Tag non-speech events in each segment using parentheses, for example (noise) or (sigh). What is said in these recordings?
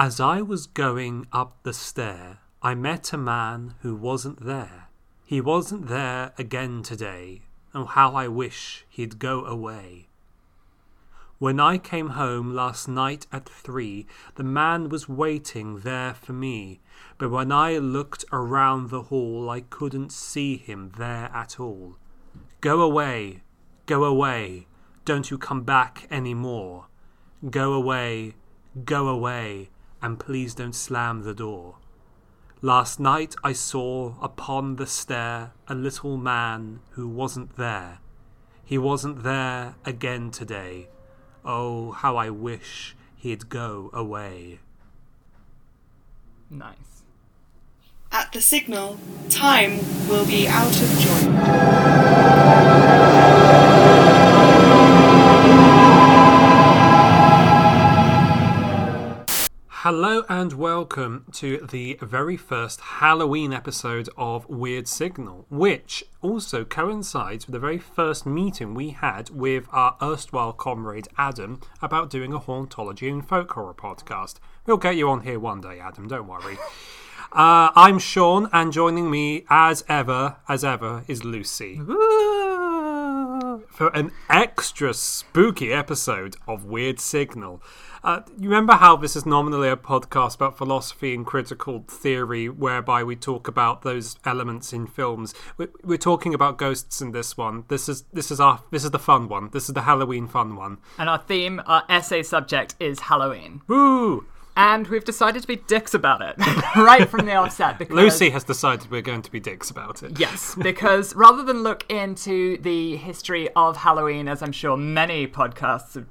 As I was going up the stair, I met a man who wasn't there. He wasn't there again today. Oh, how I wish he'd go away. When I came home last night at three, the man was waiting there for me. But when I looked around the hall, I couldn't see him there at all. Go away, go away, don't you come back any more. Go away, go away, and please don't slam the door. Last night I saw upon the stair a little man who wasn't there. He wasn't there again today. Oh, how I wish he'd go away. Nice. At the signal, time will be out of joint. Hello and welcome to the very first Halloween episode of Weird Signal, which also coincides with the very first meeting we had with our erstwhile comrade Adam about doing a hauntology and folk horror podcast. We'll get you on here one day, Adam, don't worry. (laughs) Uh, I'm Sean, and joining me as ever, as ever, is Lucy. For an extra spooky episode of Weird Signal. Uh, you remember how this is nominally a podcast about philosophy and critical theory, whereby we talk about those elements in films. We're, we're talking about ghosts in this one. This is this is our this is the fun one. This is the Halloween fun one. And our theme, our essay subject is Halloween. Woo! And we've decided to be dicks about it (laughs) right from the offset. (laughs) Because, Lucy has decided we're going to be dicks about it. Yes, because rather than look into the history of Halloween, as I'm sure many podcasts have.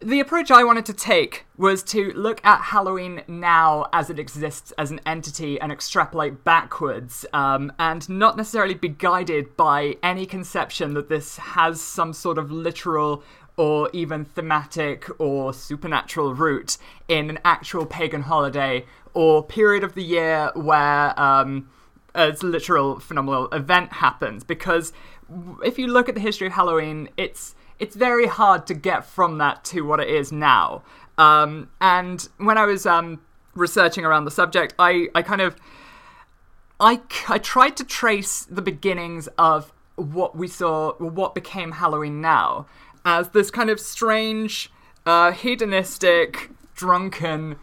The approach I wanted to take was to look at Halloween now as it exists as an entity and extrapolate backwards, um, and not necessarily be guided by any conception that this has some sort of literal or even thematic or supernatural root in an actual pagan holiday or period of the year where um, a literal phenomenal event happens. Because if you look at the history of Halloween, it's it's very hard to get from that to what it is now. Um, and when I was um, researching around the subject, I, I kind of I, I tried to trace the beginnings of what we saw, what became Halloween now, as this kind of strange, uh, hedonistic, drunken,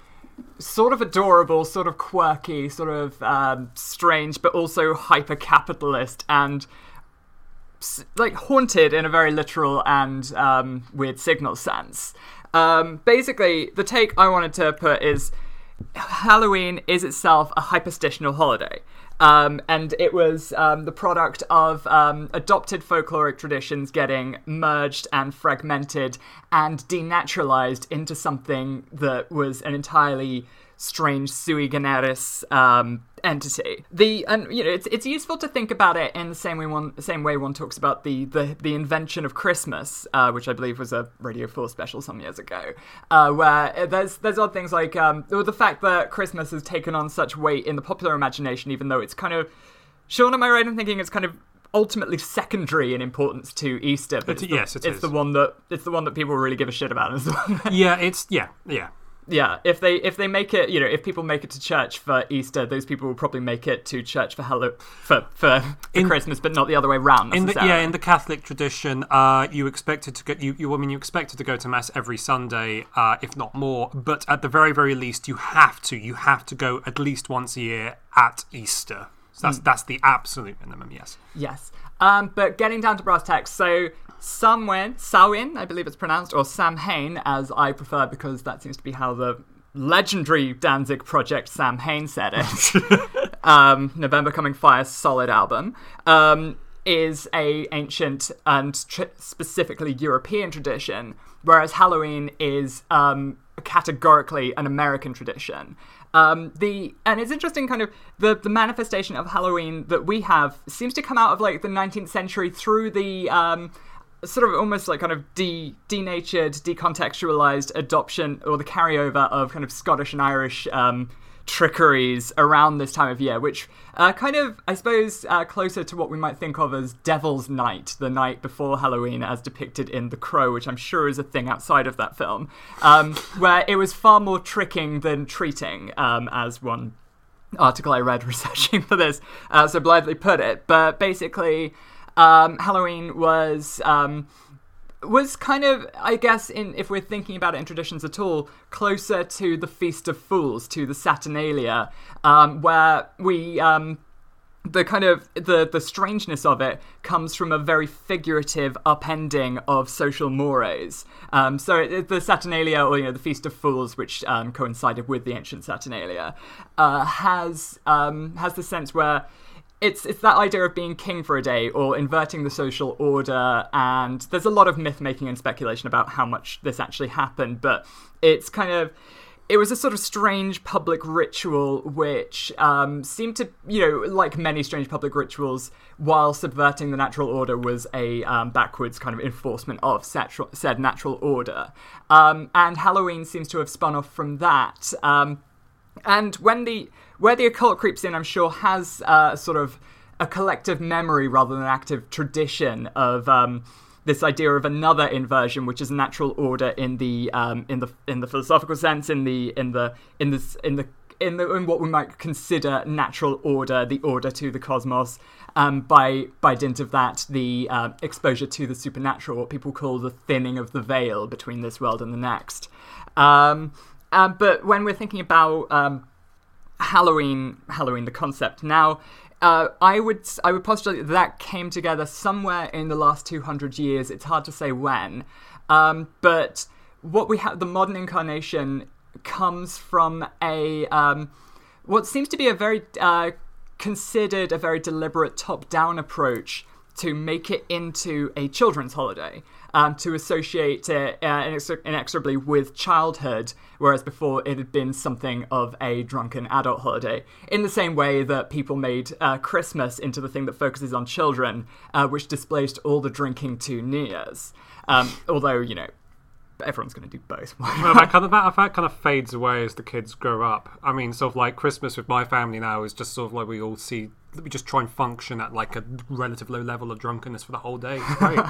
sort of adorable, sort of quirky, sort of um, strange, but also hyper capitalist and like haunted in a very literal and um, weird signal sense. Um, basically, the take I wanted to put is Halloween is itself a hyperstitional holiday. Um, and it was um, the product of um, adopted folkloric traditions getting merged and fragmented and denaturalized into something that was an entirely strange sui generis um, entity. The and you know it's it's useful to think about it in the same way one same way one talks about the the, the invention of Christmas, uh, which I believe was a Radio Four special some years ago, uh, where there's there's odd things like um, the fact that Christmas has taken on such weight in the popular imagination, even though it's kind of Sean, am I right in thinking it's kind of ultimately secondary in importance to Easter? But It- it's the, yes, it it's is. the one that it's the one that people really give a shit about. It's (laughs) Yeah, it's yeah, yeah. Yeah, if they if they make it, you know, if people make it to church for Easter, those people will probably make it to church for Hello for for, for In- Christmas, but not the other way around In the yeah, in the Catholic tradition, uh, you expected to get You, you, I mean, you expected to go to mass every Sunday, uh, if not more. But at the very, very least, you have to. You have to go at least once a year at Easter. So that's that's the absolute minimum. Yes. Yes. Um, but getting down to brass tacks, so Samhain, Samhain, I believe it's pronounced, or Samhain, as I prefer, because that seems to be how the legendary Danzig project Samhain said it. (laughs) um, November Coming Fire solid album. Um, is a ancient and tr- specifically European tradition, whereas Halloween is um, categorically an American tradition. Um, the and it's interesting, kind of the the manifestation of Halloween that we have seems to come out of like the 19th century through the um, sort of almost like kind of de denatured, decontextualized adoption or the carryover of kind of Scottish and Irish um, trickeries around this time of year, which uh, kind of, I suppose, uh, closer to what we might think of as Devil's Night, the night before Halloween, as depicted in The Crow, which I'm sure is a thing outside of that film, um, (laughs) where it was far more tricking than treating, um, as one article I read (laughs) researching for this uh, so blithely put it. But basically, um, Halloween was. Um, was kind of, I guess, in if we're thinking about it in traditions at all, closer to the Feast of Fools, to the Saturnalia, um, where we um, the kind of the the strangeness of it comes from a very figurative upending of social mores. Um, so it, the Saturnalia, or you know, the Feast of Fools, which um, coincided with the ancient Saturnalia, uh, has um, has the sense where it's it's that idea of being king for a day or inverting the social order and there's a lot of myth making and speculation about how much this actually happened but it's kind of it was a sort of strange public ritual which um, seemed to you know like many strange public rituals while subverting the natural order was a um, backwards kind of enforcement of said natural order. Um, and halloween seems to have spun off from that. Um, and when the where the occult creeps in, I'm sure has uh, sort of a collective memory rather than an active tradition of um, this idea of another inversion, which is natural order in the um, in the in the philosophical sense, in the in the in the in the in, the, in what we might consider natural order, the order to the cosmos. Um, by by dint of that, the uh, exposure to the supernatural, what people call the thinning of the veil between this world and the next. Um, uh, but when we're thinking about um, Halloween, Halloween, the concept now. Uh, I would I would postulate that, that came together somewhere in the last 200 years. It's hard to say when, um, but what we have the modern incarnation comes from a um, what seems to be a very uh, considered, a very deliberate top-down approach to make it into a children's holiday um, to associate it uh, inexorably with childhood, whereas before it had been something of a drunken adult holiday. In the same way that people made uh, Christmas into the thing that focuses on children, uh, which displaced all the drinking to New Year's. Um, although, you know, everyone's going to do both. (laughs) well, that kind of that, that kind of fades away as the kids grow up. I mean, sort of like Christmas with my family now is just sort of like we all see we just try and function at like a relative low level of drunkenness for the whole day. It's great. (laughs)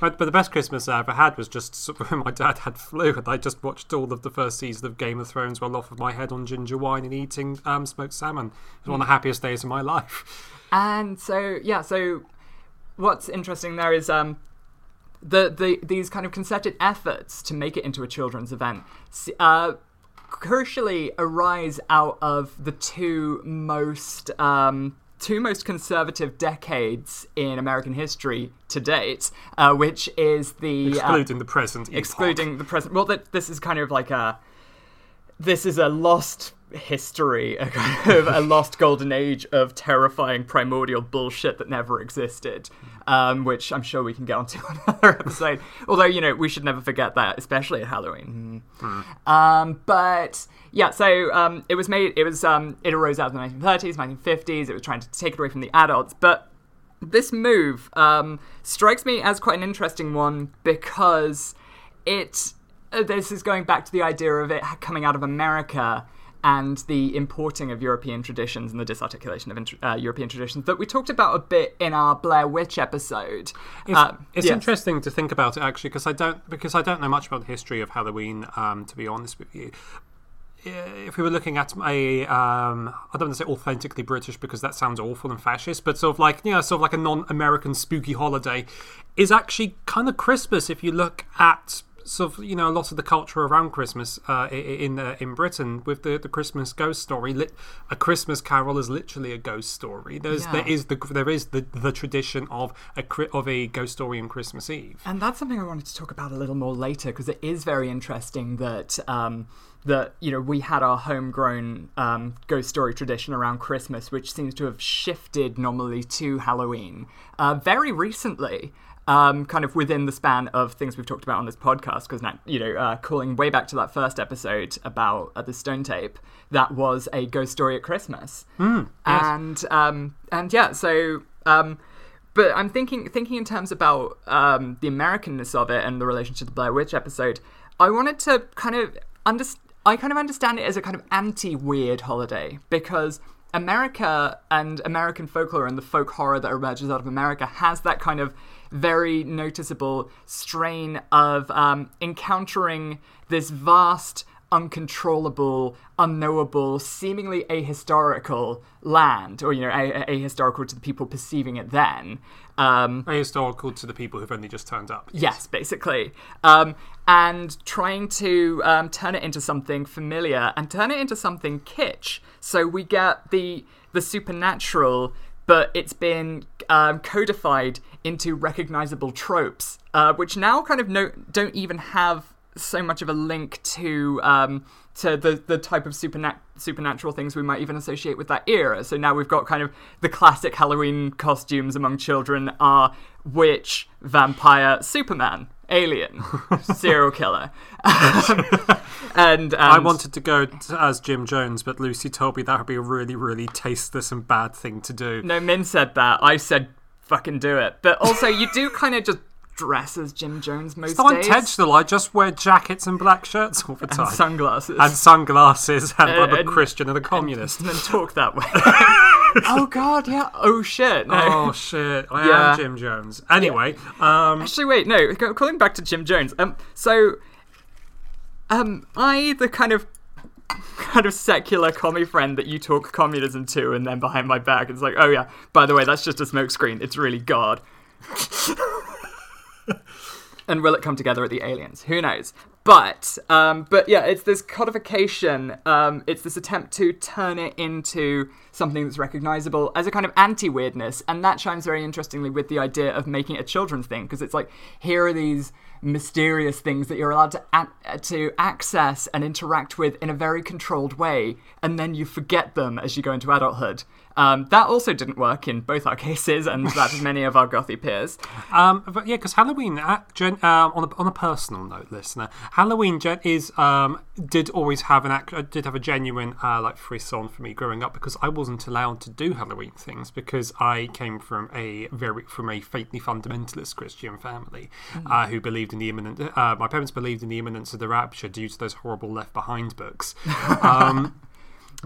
But, the best Christmas I ever had was just (laughs) when my dad had flu, and I just watched all of the first season of Game of Thrones while off of my head on ginger wine and eating um, smoked salmon. It was one of the happiest days of my (laughs) life. And so, yeah, so what's interesting there is um, the, the these kind of concerted efforts to make it into a children's event uh, crucially arise out of the two most um, two most conservative decades in American history to date, uh, which is the uh, excluding uh, the present, excluding epoch. the present. Well, that this is kind of like a this is a lost history, a kind of a lost golden age of terrifying primordial bullshit that never existed, um, which I'm sure we can get onto (laughs) another episode. Although you know we should never forget that, especially at Halloween. Mm. Um, but yeah, so um, it was made. It was um, it arose out of the 1930s, 1950s. It was trying to take it away from the adults, but this move um, strikes me as quite an interesting one because it. Uh, this is going back to the idea of it coming out of America and the importing of European traditions and the disarticulation of uh, European traditions that we talked about a bit in our Blair Witch episode. It's, uh, it's yes. interesting to think about it actually because I don't because I don't know much about the history of Halloween. Um, to be honest with you, if we were looking at a, um, I don't want to say authentically British because that sounds awful and fascist, but sort of like, you know, sort of like a non American spooky holiday, is actually kind of Christmas if you look at sort of you know a lot of the culture around Christmas uh, in uh, in Britain with the, the Christmas ghost story. Lit- a Christmas Carol is literally a ghost story. There's yeah. there is the there is the, the tradition of a of a ghost story on Christmas Eve, and that's something I wanted to talk about a little more later because it is very interesting that. Um, that you know we had our homegrown um, ghost story tradition around Christmas, which seems to have shifted normally to Halloween uh, very recently um, kind of within the span of things we've talked about on this podcast. Because now, you know, uh, calling way back to that first episode about uh, the Stone Tape, that was a ghost story at Christmas, mm, yes. and um, and yeah, so. Um, but I'm thinking thinking in terms about um, the Americanness of it and the relationship to the Blair Witch episode. I wanted to kind of understand. I kind of understand it as a kind of anti-weird holiday because America and American folklore and the folk horror that emerges out of America has that kind of very noticeable strain of um, encountering this vast, uncontrollable, unknowable, seemingly ahistorical land, or you know, ahistorical to the people perceiving it then. Um, Ahistorical to the people who've only just turned up. Yes, basically. Um, and trying to um, turn it into something familiar and turn it into something kitsch. So we get the the supernatural, but it's been um, codified into recognizable tropes, uh, which now kind of no, don't even have so much of a link to um, to the the type of supernat- supernatural things we might even associate with that era. So now we've got kind of the classic Halloween costumes among children are witch, vampire, Superman, alien, (laughs) serial killer, and, (laughs) and I wanted to go as Jim Jones, but Lucy told me that would be a really, really tasteless and bad thing to do. No, Min said that. I said fucking do it. But also, you do kind of just dress as Jim Jones most It's not days. intentional. I just wear jackets and black shirts all the time. And sunglasses. and sunglasses, and I'm a and- Christian and a communist. and then talk that way. (laughs) oh god, yeah. Oh shit. No. oh shit! I Yeah. am Jim Jones. Anyway, um, Actually, wait, no. go- Calling back to Jim Jones. Um, so, um, I the kind of (laughs) kind of secular commie friend that you talk communism to, and then behind my back, it's like, oh yeah, by the way, that's just a smokescreen. It's really God. (laughs) and will it come together at the aliens? Who knows? But um, but yeah, it's this codification. Um, it's this attempt to turn it into something that's recognizable as a kind of anti-weirdness, and that chimes very interestingly with the idea of making it a children's thing because it's like here are these mysterious things that you're allowed to to access and interact with in a very controlled way, and then you forget them as you go into adulthood. Um, that also didn't work in both our (laughs) cases, and that of many of our gothy peers. um, but yeah, because Halloween, uh, gen, uh, on a on a personal note, listener, Halloween gen, is um did always have an act, uh, did have a genuine uh, like frisson for me growing up because I wasn't allowed to do Halloween things because I came from a very from a faintly fundamentalist Christian family uh, who believed in the imminent. Uh, my parents believed in the imminence of the rapture due to those horrible Left Behind books. (laughs) Um,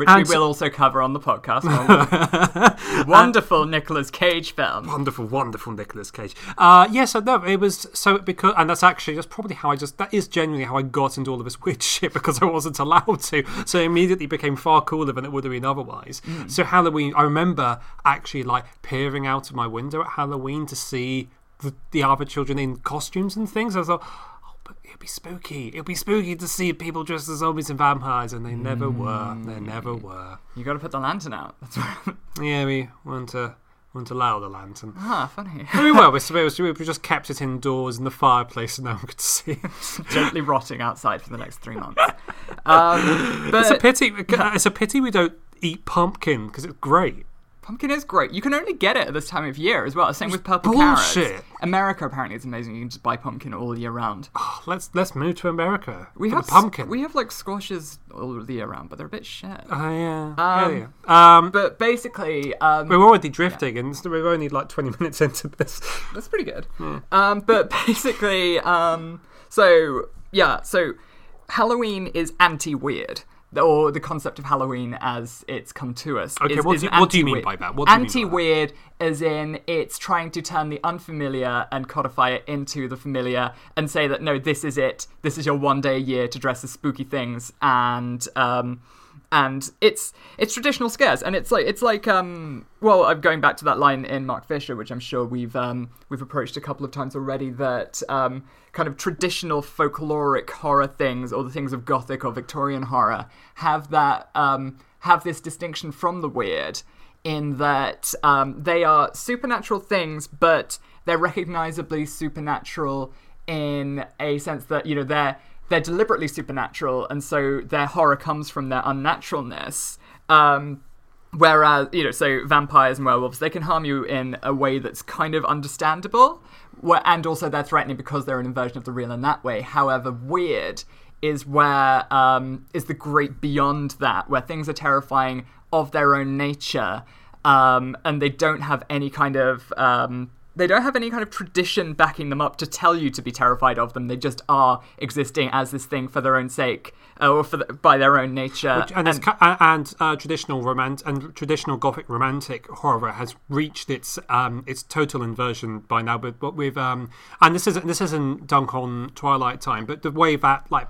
which And- we will also cover on the podcast. (laughs) Wonderful Nicolas Cage film. wonderful, wonderful Nicolas Cage. Uh, yeah, so no, it was so because, and that's actually that's probably how I just that is genuinely how I got into all of this weird (laughs) shit because I wasn't allowed to. So it immediately became far cooler than it would have been otherwise. So Halloween, I remember actually like peering out of my window at Halloween to see the, the other children in costumes and things. I was like. "Oh, but It'd be spooky. It'd be spooky to see people dressed as zombies and vampires, and they never were. They never were. You got to put the lantern out. That's right. Yeah, we weren't, uh, weren't allowed the lantern. ah, funny. we were. We, (laughs) we, we just kept it indoors in the fireplace and no one could see it. Gently rotting outside for the next three months. Um, but It's a pity. It's a pity we don't eat pumpkin because it's great. Pumpkin is great. You can only get it at this time of year as well. Same with purple bullshit. carrots. America apparently is amazing. You can just buy pumpkin all year round. Oh, let's let's move to America. We have pumpkin. We have like squashes all the year round, but they're a bit shit. Oh yeah. Um, yeah, yeah. Um, But basically, um, we're already drifting, and we're only like twenty (laughs) minutes into this. That's pretty good. Um, but (laughs) basically, um, so yeah, so Halloween is anti-weird, or the concept of Halloween as it's come to us. Okay, is, what is do what do you mean by that? What do you mean by that? Anti-weird, as in it's trying to turn the unfamiliar and codify it into the familiar, and say that no, this is it. This is your one day a year to dress as spooky things, and um, and it's it's traditional scares, and it's like it's like um well, I'm going back to that line in Mark Fisher, which I'm sure we've um we've approached a couple of times already. That um kind of traditional folkloric horror things, or the things of Gothic or Victorian horror, have that um have this distinction from the weird, in that um they are supernatural things, but they're recognizably supernatural in a sense that you know they're they're deliberately supernatural, and so their horror comes from their unnaturalness. Um, whereas, you know, so vampires and werewolves, they can harm you in a way that's kind of understandable, and also they're threatening because they're an inversion of the real in that way. However, weird is where um, is the great beyond that, where things are terrifying of their own nature, um, and they don't have any kind of um, they don't have any kind of tradition backing them up to tell you to be terrified of them. They just are existing as this thing for their own sake uh, or for the, by their own nature. and it's ca- and uh, traditional romant and traditional gothic romantic horror has reached its um its total inversion by now. But with um and this isn't this isn't dunk on Twilight time, but the way that like.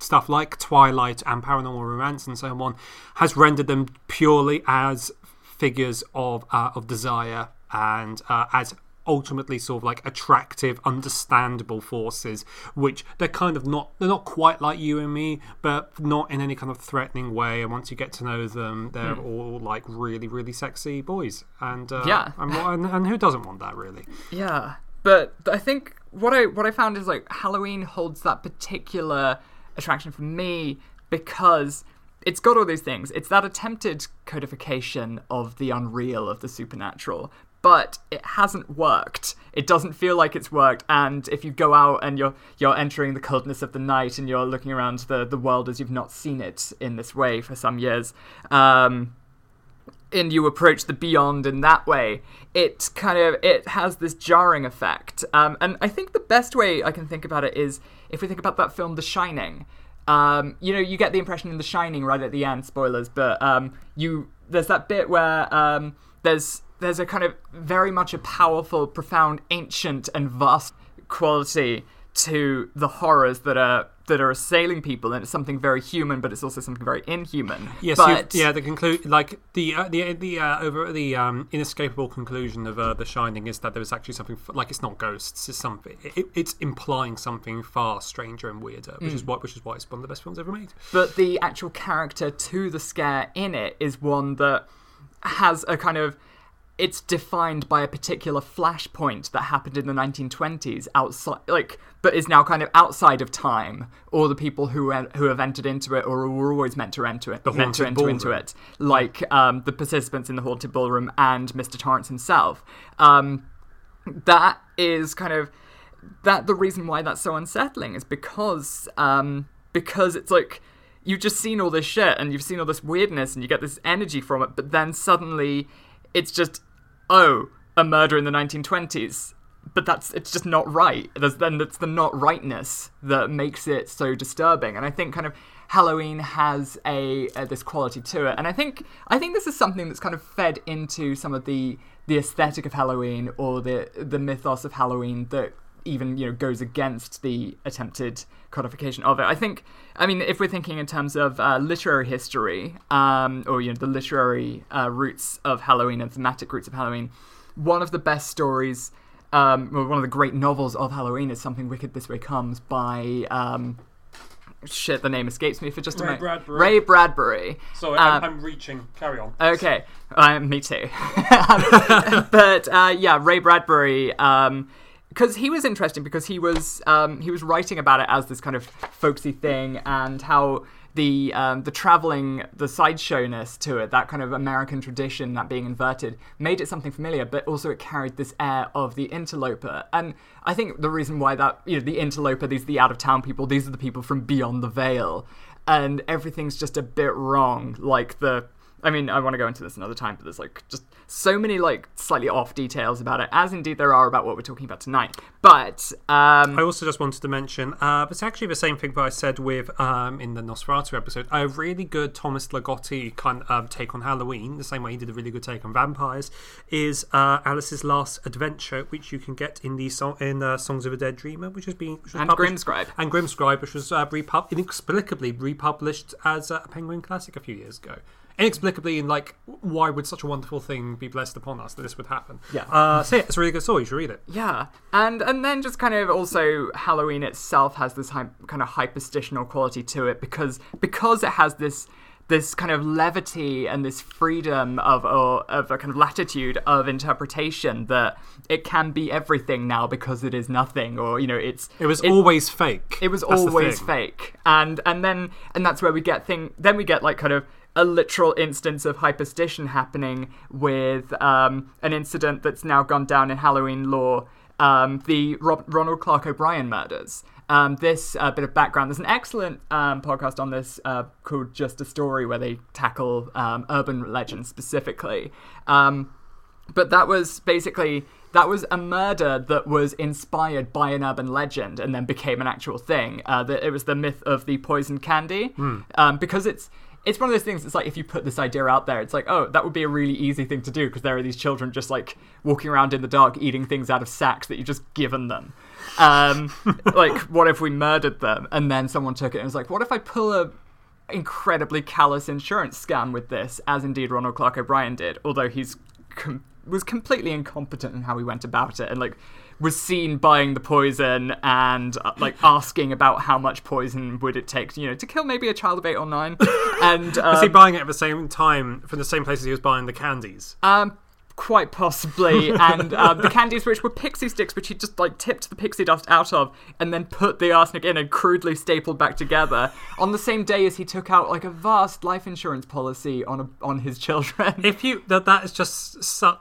Stuff like Twilight and Paranormal Romance and so on has rendered them purely as figures of uh, of desire and uh, as ultimately sort of like attractive, understandable forces, which they're kind of not they're not quite like you and me, but not in any kind of threatening way. And once you get to know them, they're all like really, really sexy boys. And uh, Yeah. and, and, and who doesn't want that really? Yeah, but I think what I what I found is like Halloween holds that particular attraction for me because it's got all these things. It's that attempted codification of the unreal of the supernatural, but it hasn't worked. It doesn't feel like it's worked. And if you go out and you're you're entering the coldness of the night and you're looking around the the world as you've not seen it in this way for some years, um, and you approach the beyond in that way, it kind of it has this jarring effect. Um, and I think the best way I can think about it is if we think about that film, The Shining. Um, you know, you get the impression in The Shining right at the end. Spoilers, but um, you there's that bit where um, there's there's a kind of very much a powerful, profound, ancient, and vast quality to the horrors that are that are assailing people, and it's something very human, but it's also something very inhuman. Yes, but yeah. The conclude, like the uh, the the uh, over the um, inescapable conclusion of uh, The Shining is that there is actually something f- like it's not ghosts. It's something. It, it's implying something far stranger and weirder, which is what which is why it's one of the best films ever made. but the actual character to the scare in it is one that has a kind of it's defined by a particular flashpoint that happened in the 1920s outside like but is now kind of outside of time. Or the people who en- who have entered into it or were always meant to enter it meant to enter into it. Like um, the participants in the haunted ballroom and Mr. Torrance himself. Um, that is kind of that the reason why that's so unsettling is because um because it's like you've just seen all this shit and you've seen all this weirdness and you get this energy from it but then suddenly it's just oh a murder in the 1920s but that's it's just not right. There's then it's the not rightness that makes it so disturbing. And i think kind of halloween has a, a this quality to it. And i think i think this is something that's kind of fed into some of the the aesthetic of halloween or the the mythos of halloween that even you know goes against the attempted codification of it. I think, I mean, if we're thinking in terms of uh, literary history, um, or you know the literary uh, roots of Halloween and thematic roots of Halloween, one of the best stories, um, well, one of the great novels of Halloween is "Something Wicked This Way Comes" by. Um, Shit, the name escapes me for just a Ray moment. Bradbury. Ray Bradbury. Sorry, Um, I'm, I'm reaching. Carry on. Okay, uh, me too. (laughs) Um, (laughs) but uh, yeah, Ray Bradbury, because he was interesting because he was um, he was writing about it as this kind of folksy thing and how the um, the traveling the sideshowness to it, that kind of American tradition, that being inverted, made it something familiar, but also it carried this air of the interloper. And I think the reason why that you know the interloper, these are the out of town people, these are the people from beyond the veil, and everything's just a bit wrong, like the I mean, I want to go into this another time, but there's like just so many like slightly off details about it, as indeed there are about what we're talking about tonight. But um, I also just wanted to mention, uh, it's actually the same thing that I said with um, in the Nosferatu episode. A really good Thomas Ligotti kind of take on Halloween, the same way he did a really good take on vampires, is uh, Alice's Last Adventure, which you can get in the song in uh, Songs of a Dead Dreamer, which has been which was And Grimscribe. and Grimscribe, which was uh, repub- inexplicably republished as a Penguin Classic a few years ago. Inexplicably, in like, why would such a wonderful thing be blessed upon us that this would happen? Yeah. Uh, so yeah, it's a really good story. You should read it. Yeah, and and then just kind of also Halloween itself has this hy- kind of hyperstitional quality to it because because it has this this kind of levity and this freedom of or, of a kind of latitude of interpretation that it can be everything now because it is nothing or you know it's It was always fake. it was That's always fake and and then and that's where we get thing then we get like kind of a literal instance of hyperstition happening with um, an incident that's now gone down in Halloween lore um, the Rob- Ronald Clark O'Brien murders. Um, this uh, bit of background. There's an excellent um, podcast on this uh, called Just a Story where they tackle um, urban legends specifically. Um, but that was basically that was a murder that was inspired by an urban legend and then became an actual thing. Uh, that it was the myth of the poisoned candy, um, because it's it's one of those things. It's like if you put this idea out there, it's like, oh, that would be a really easy thing to do because there are these children just like walking around in the dark eating things out of sacks that you've just given them. Um, (laughs) like, what if we murdered them and then someone took it and was like, what if I pull a incredibly callous insurance scam with this, as indeed Ronald Clark O'Brien did, although he's com- was completely incompetent in how he went about it and like was seen buying the poison and uh, like (laughs) asking about how much poison would it take, you know, to kill maybe a child of eight or nine. (laughs) And Was he um, buying it at the same time from the same places he was buying the candies? um, quite possibly. (laughs) And um, the candies, which were Pixy Stix, which he just like tipped the pixie dust out of, and then put the arsenic in and crudely stapled back together on the same day as he took out like a vast life insurance policy on a, on his children. If you that that is just su-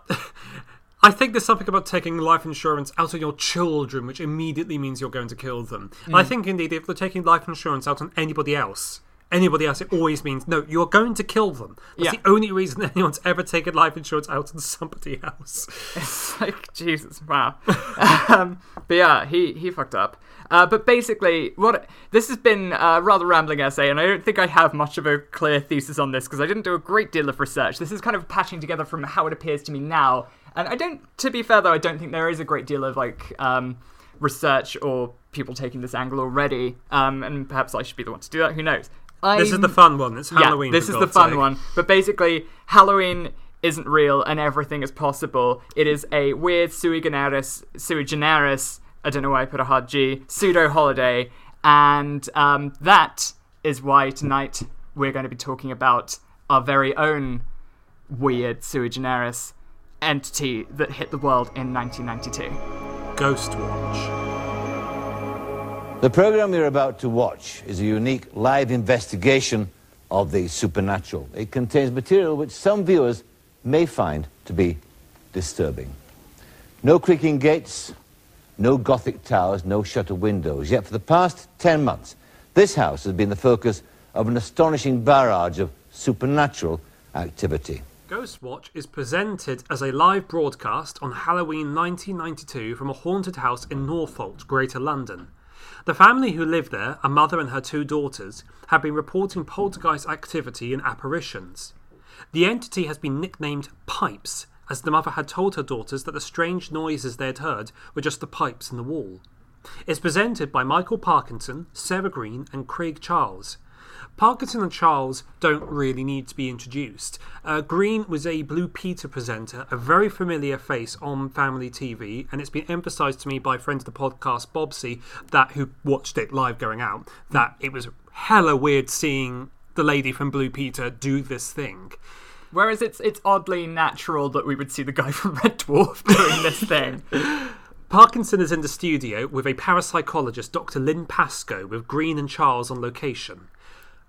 I think there's something about taking life insurance out on your children, which immediately means you're going to kill them. I think indeed, if they're taking life insurance out on anybody else, anybody else, it always means no, you're going to kill them. That's Yeah. the only reason (laughs) anyone's ever taken life insurance out on somebody else. It's like Jesus, wow. (laughs) um, but yeah, he he fucked up. Uh, but basically, what this has been a rather rambling essay, and I don't think I have much of a clear thesis on this because I didn't do a great deal of research. This is kind of patching together from how it appears to me now, and I don't. To be fair, though, I don't think there is a great deal of like um, research or people taking this angle already. Um, and perhaps I should be the one to do that. Who knows? This is the fun one. It's Halloween. yeah, this is the fun sake. one. But basically, Halloween isn't real and everything is possible. It is a weird sui generis, sui generis. I don't know why I put a hard G. Pseudo holiday, and um, that is why tonight we're going to be talking about our very own weird sui generis entity that hit the world in 1992. Ghostwatch. The program you're about to watch is a unique live investigation of the supernatural. It contains material which some viewers may find to be disturbing. No creaking gates, no Gothic towers, no shutter windows. Yet for the past 10 months, this house has been the focus of an astonishing barrage of supernatural activity. Ghostwatch is presented as a live broadcast on Halloween 1992 from a haunted house in Northolt, Greater London. The family who live there, a mother and her two daughters, have been reporting poltergeist activity and apparitions. The entity has been nicknamed Pipes, as the mother had told her daughters that the strange noises they had heard were just the pipes in the wall. It's presented by Michael Parkinson, Sarah Greene, and Craig Charles. Parkinson and Charles don't really need to be introduced. Uh, Greene was a Blue Peter presenter, a very familiar face on family TV, and it's been emphasised to me by friends of the podcast, Bobsy, that who watched it live going out, that it was hella weird seeing the lady from Blue Peter do this thing. Whereas it's it's oddly natural that we would see the guy (laughs) from Red Dwarf doing this thing. (laughs) Parkinson is in the studio with a parapsychologist, Dr. Lin Pascoe, with Greene and Charles on location.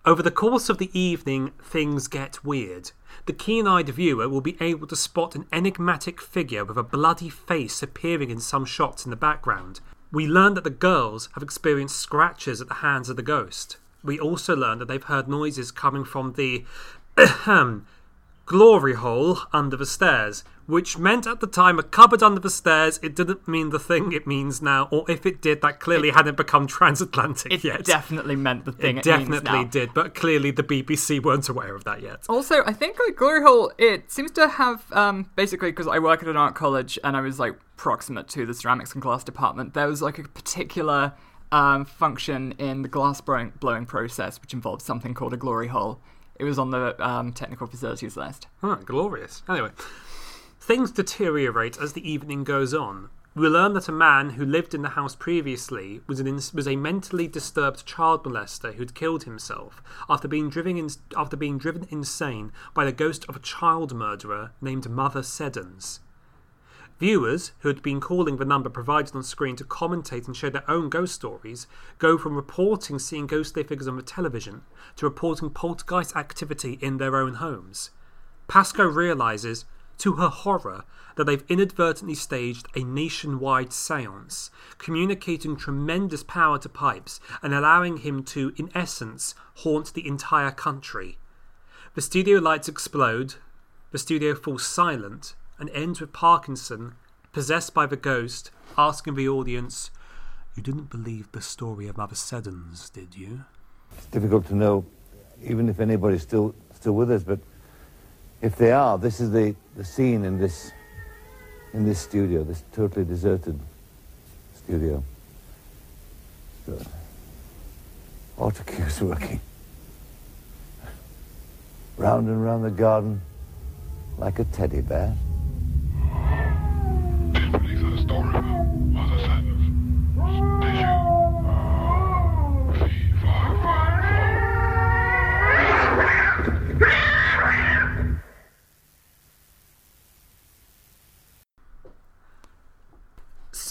Over the course of the evening, things get weird. The keen eyed viewer will be able to spot an enigmatic figure with a bloody face appearing in some shots in the background. We learn that the girls have experienced scratches at the hands of the ghost. We also learn that they've heard noises coming from the (coughs) glory hole under the stairs, which meant at the time a cupboard under the stairs. It didn't mean the thing it means now, or if it did, that clearly hadn't become transatlantic It yet. It definitely meant the thing. It It, means definitely now. did, but clearly the BBC weren't aware of that yet. Also, I think like Glory Hole, it seems to have um, basically because I work at an art college and I was like proximate to the ceramics and glass department. There was like a particular um, function in the glass blowing, blowing process which involved something called a glory hole. It was on the um, technical facilities list. Huh, glorious. Anyway, things deteriorate as the evening goes on. We learn that a man who lived in the house previously was, an ins- was a mentally disturbed child molester who'd killed himself after being, driven in- after being driven insane by the ghost of a child murderer named Mother Seddons. Viewers, who had been calling the number provided on screen to commentate and share their own ghost stories, go from reporting seeing ghostly figures on the television to reporting poltergeist activity in their own homes. Pascoe realizes, to her horror, that they've inadvertently staged a nationwide seance, communicating tremendous power to Pipes and allowing him to, in essence, haunt the entire country. The studio lights explode, the studio falls silent, and ends with Parkinson possessed by the ghost, asking the audience, You didn't believe the story of Mother Seddons, did you? It's difficult to know, even if anybody's still still with us, but if they are, this is the, the scene in this in this studio, this totally deserted studio. Good. Autocue's working. Round and round the garden like a teddy bear. That story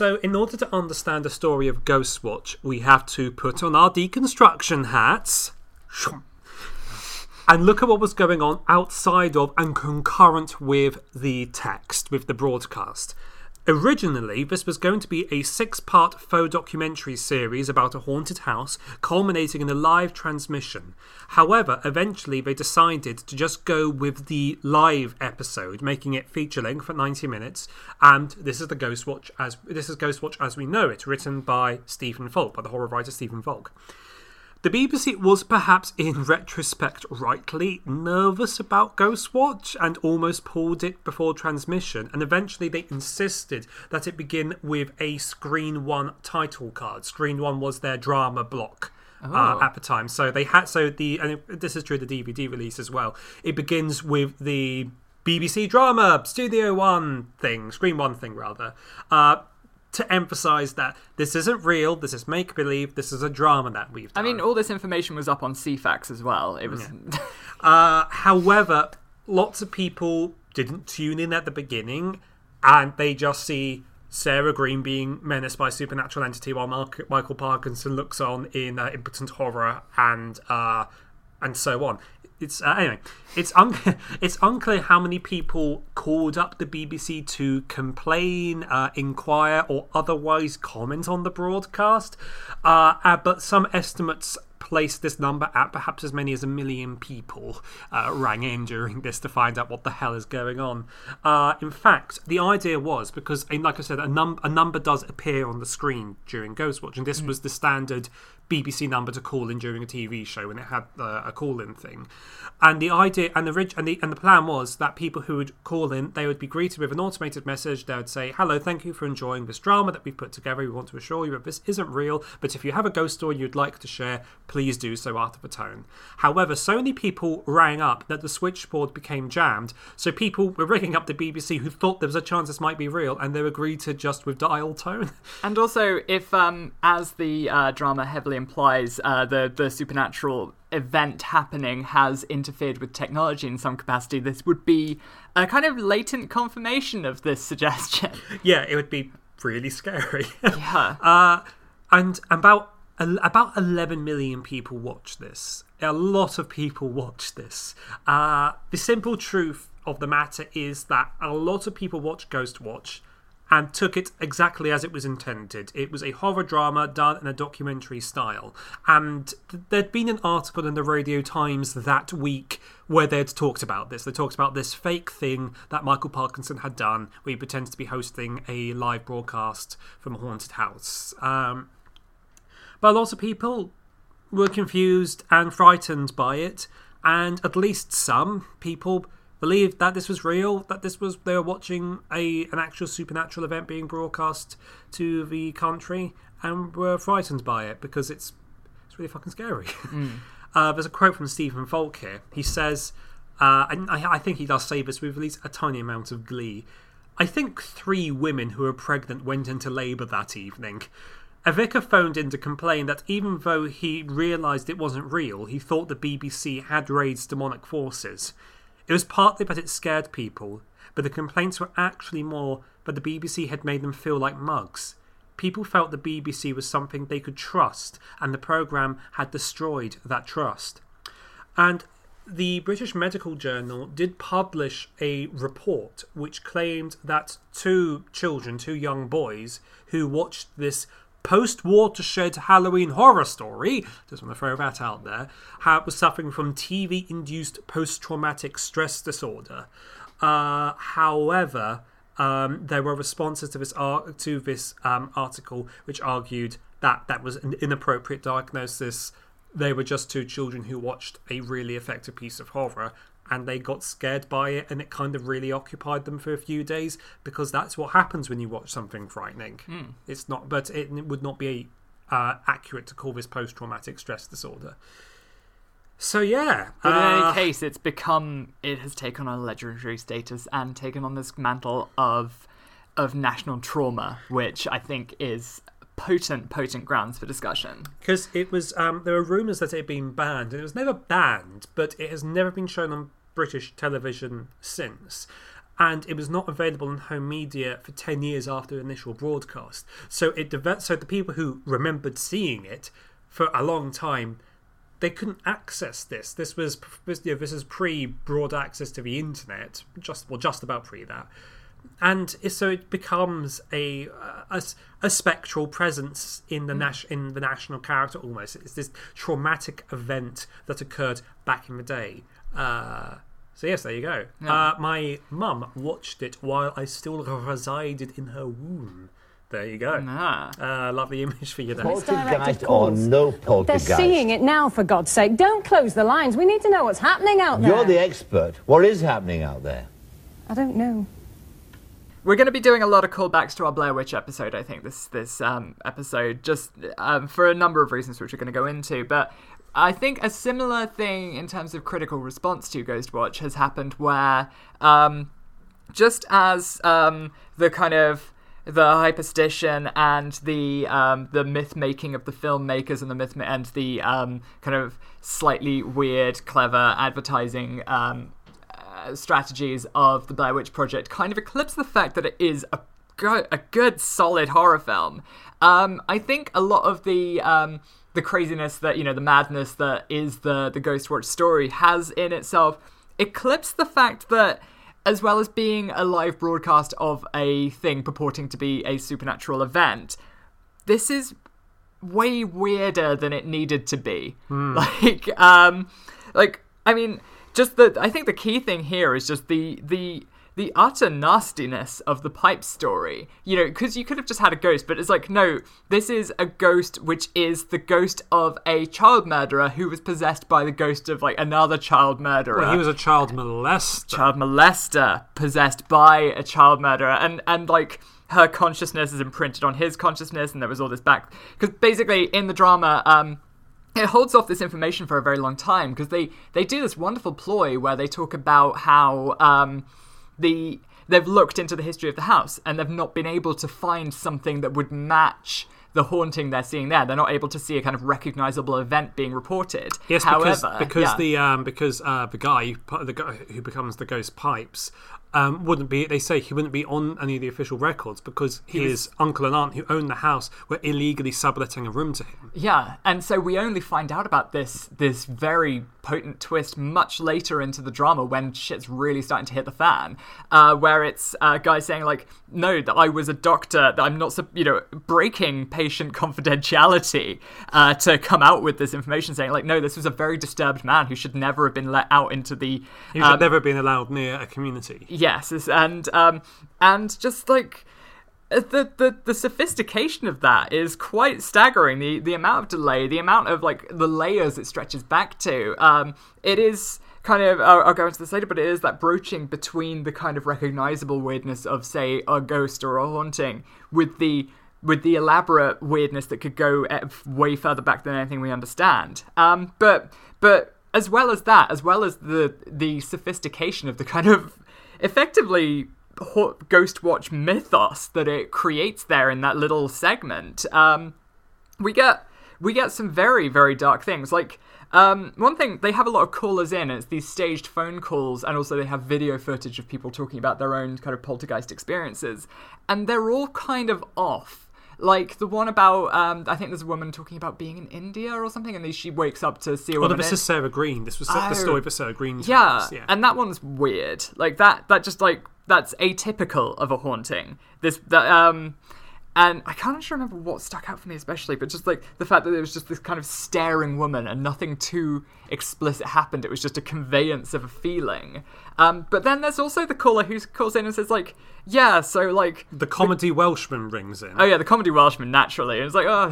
So, in order to understand the story of Ghostwatch, we have to put on our deconstruction hats and look at what was going on outside of and concurrent with the text, with the broadcast. Originally, this was going to be a six part faux documentary series about a haunted house, culminating in a live transmission. However, eventually they decided to just go with the live episode, making it feature length for 90 minutes. And this is the Ghostwatch as this is Ghostwatch as we know it, written by Stephen Volk, by the horror writer Stephen Volk. The BBC was perhaps in retrospect rightly nervous about Ghostwatch and almost pulled it before transmission, and eventually they insisted that it begin with a Screen One title card. Screen One was their drama block. Uh, at the time, so they had so the and this is true of the DVD release as well. It begins with the BBC drama Studio One thing, Screen One thing rather, uh, to emphasise that this isn't real, this is make believe, this is a drama that we've I mean, all this information was up on Ceefax as well. It was. (laughs) Uh, however, lots of people didn't tune in at the beginning, and they just see Sarah Greene being menaced by a supernatural entity, while Mark, Michael Parkinson looks on in uh, impotent horror and uh, and so on. It's uh, anyway. It's un- (laughs) it's unclear how many people called up the BBC to complain, uh, inquire, or otherwise comment on the broadcast. Uh, uh, but some estimates place this number at perhaps as many as a million people uh, rang in during this to find out what the hell is going on. Uh, in fact, the idea was because, like I said, a, num- a number does appear on the screen during Ghostwatch, and this was the standard BBC number to call in during a TV show when it had uh, a call-in thing. And the idea and the rig- and the and the plan was that people who would call in, they would be greeted with an automated message. They would say, "Hello, thank you for enjoying this drama that we've put together. We want to assure you that this isn't real, but if you have a ghost story you'd like to share, please do so after the tone." However, so many people rang up that the switchboard became jammed. So people were ringing up the BBC who thought there was a chance this might be real, and they agreed to just with dial tone. And also, if um, as the uh, drama heavily implies, uh, the the supernatural event happening has interfered with technology in some capacity, this would be a kind of latent confirmation of this (laughs) suggestion. yeah, it would be really scary. (laughs) yeah. Uh, and about about 11 million people watch this. A lot of people (laughs) watch this. Uh, the simple truth of the matter is that a lot of people watch Ghostwatch and took it exactly as it was intended. It was a horror drama done in a documentary style. And th- there'd been an article in the Radio Times that week where they'd talked about this. They talked about this fake thing that Michael Parkinson had done where he pretends to be hosting a live broadcast from a haunted house. Um, but a lot of people were confused and frightened by it, and at least some people believed that this was real, that this was they were watching a an actual supernatural event being broadcast to the country, and were frightened by it because it's it's really fucking scary. (laughs) uh, there's a quote from Stephen Volk here. He says, uh, and I, I think he does say this with at least a tiny amount of glee. I think three women who were pregnant went into labour that evening. A vicar phoned in to complain that even though he realised it wasn't real, he thought the BBC had raised demonic forces. It was partly that it scared people, but the complaints were actually more that the BBC had made them feel like mugs. People felt the BBC was something they could trust, and the programme had destroyed that trust. And the British Medical Journal did publish a report which claimed that two children, two young boys, who watched this post watershed Halloween horror story, just want to throw that out there, was suffering from TV induced post traumatic stress disorder. Uh, however, um, there were responses to this ar- to this um, article which argued that that was an inappropriate diagnosis. They were just two children who watched a really effective piece of horror and they got scared by it and it kind of really occupied them for a few days because that's what happens when you watch something frightening. It's not, but it, it would not be uh, accurate to call this post traumatic stress disorder. So yeah, But in uh, any case, it's become it has taken on a legendary status and taken on this mantle of of national trauma, which I think is potent, potent grounds for discussion. because it was um, there were rumours that it had been banned and it was never banned but it has never been shown on british television since. And it was not available in home media for 10 years after the initial broadcast. So it developed so the people who remembered seeing it for a long time they couldn't access this. This was you know, this is pre broad access to the internet just well just about pre that. And so it becomes a a spectral presence in the mm. nas- in the national character almost. It's this traumatic event that occurred back in the day. Uh, so yes, there you go. Uh, my mum watched it while I still resided in her womb. There you go. Ah. Uh, lovely image for you there. Poltergeist or no They're seeing it now, for God's sake. Don't close the lines. We need to know what's happening out there. You're the expert. What is happening out there? I don't know. We're going to be doing a lot of callbacks to our Blair Witch episode, I think, this this um, episode, just um, for a number of reasons which we're going to go into. But I think a similar thing in terms of critical response to Ghostwatch has happened where um, just as um, the kind of the hyperstition and the um, the myth making of the filmmakers and the myth and the um, kind of slightly weird, clever advertising um, uh, strategies of the Blair Witch Project kind of eclipse the fact that it is a good, a good solid horror film. Um, I think a lot of the the craziness that you know the madness that is the the Ghostwatch story has in itself eclipsed the fact that as well as being a live broadcast of a thing purporting to be a supernatural event, this is way weirder than it needed to be. Like, um, like I mean, just the I think the key thing here is just the the the utter nastiness of the pipe story. You know, because you could have just had a ghost, but it's like no, this is a ghost which is the ghost of a child murderer who was possessed by the ghost of like another child murderer Well, he was a child molester. child molester possessed by a child murderer and and like her consciousness is imprinted on his consciousness and there was all this back because basically in the drama um it holds off this information for a very long time because they they do this wonderful ploy where they talk about how um the they've looked into the history of the house and they've not been able to find something that would match the haunting they're seeing there. They're not able to see a kind of recognizable event being reported. Yes, However, because because yeah. the um because uh the guy the guy who becomes the ghost pipes um wouldn't be they say he wouldn't be on any of the official records because his uncle and aunt who owned the house were illegally subletting a room to him. Yeah, and so we only find out about this this very potent twist much later into the drama when shit's really starting to hit the fan, uh, where it's a guy saying like, "No, that I was a doctor, that I'm not, you know, breaking patient confidentiality uh, to come out with this information, saying like, no, this was a very disturbed man who should never have been let out into the He's um, never been allowed near a community. Yes, and um, and just like uh, the, the the sophistication of that is quite staggering. The the amount of delay, the amount of like the layers it stretches back to. Um, it is kind of I'll, I'll go into this later, but it is that broaching between the kind of recognizable weirdness of say a ghost or a haunting with the with the elaborate weirdness that could go eh, way further back than anything we understand. Um, but but as well as that, as well as the the sophistication of the kind of effectively ho- Ghostwatch mythos that it creates there in that little segment, um, we get we get some very very dark things. Like um, one thing they have a lot of callers in. It's these staged phone calls, and also they have video footage of people talking about their own kind of poltergeist experiences, and they're all kind of off. Like the one about, um, I think there's a woman talking about being in India or something, and then she wakes up to see a Well, woman. this is Sarah Greene. This was Oh. the story for Sarah Greene. yeah, yeah. and that one's weird. Like that, that just like that's atypical of a haunting. This, that, um, And I can't actually remember what stuck out for me especially, but just like the fact that there was just this kind of staring woman and nothing too explicit happened. It was just a conveyance of a feeling. Um, but then there's also the caller who calls in and says like, yeah, so like The comedy Welshman rings in. Oh yeah, the comedy Welshman naturally. And it's like, oh,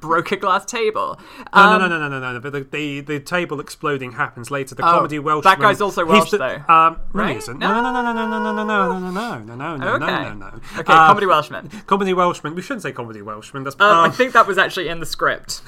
broke a glass table. No, Um, no, no, no, no, no, no. But the, the, the table exploding happens later. The Oh, comedy Welshman. that guy's also Welsh, the- though. Um, no, Right? he isn't. No? No, no, no, no, no, no, no, no, no, no, no, no, no, no, Okay. no, no, no. Okay, Uh, comedy Welshman. Comedy Welshman. We shouldn't say comedy Welshman. That's. Um, I um, think that was actually in the script.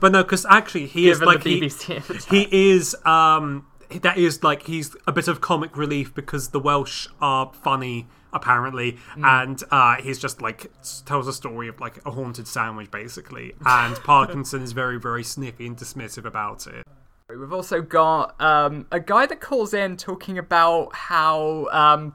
But no, because actually he is Given like the he, BBC the time. he is um that is like he's a bit of comic relief because the Welsh are funny apparently Hmm. and uh he's just like tells a story of like a haunted sandwich basically and (laughs) Parkinson is very very snippy and dismissive about it. We've also got um, a guy that calls in talking about how um,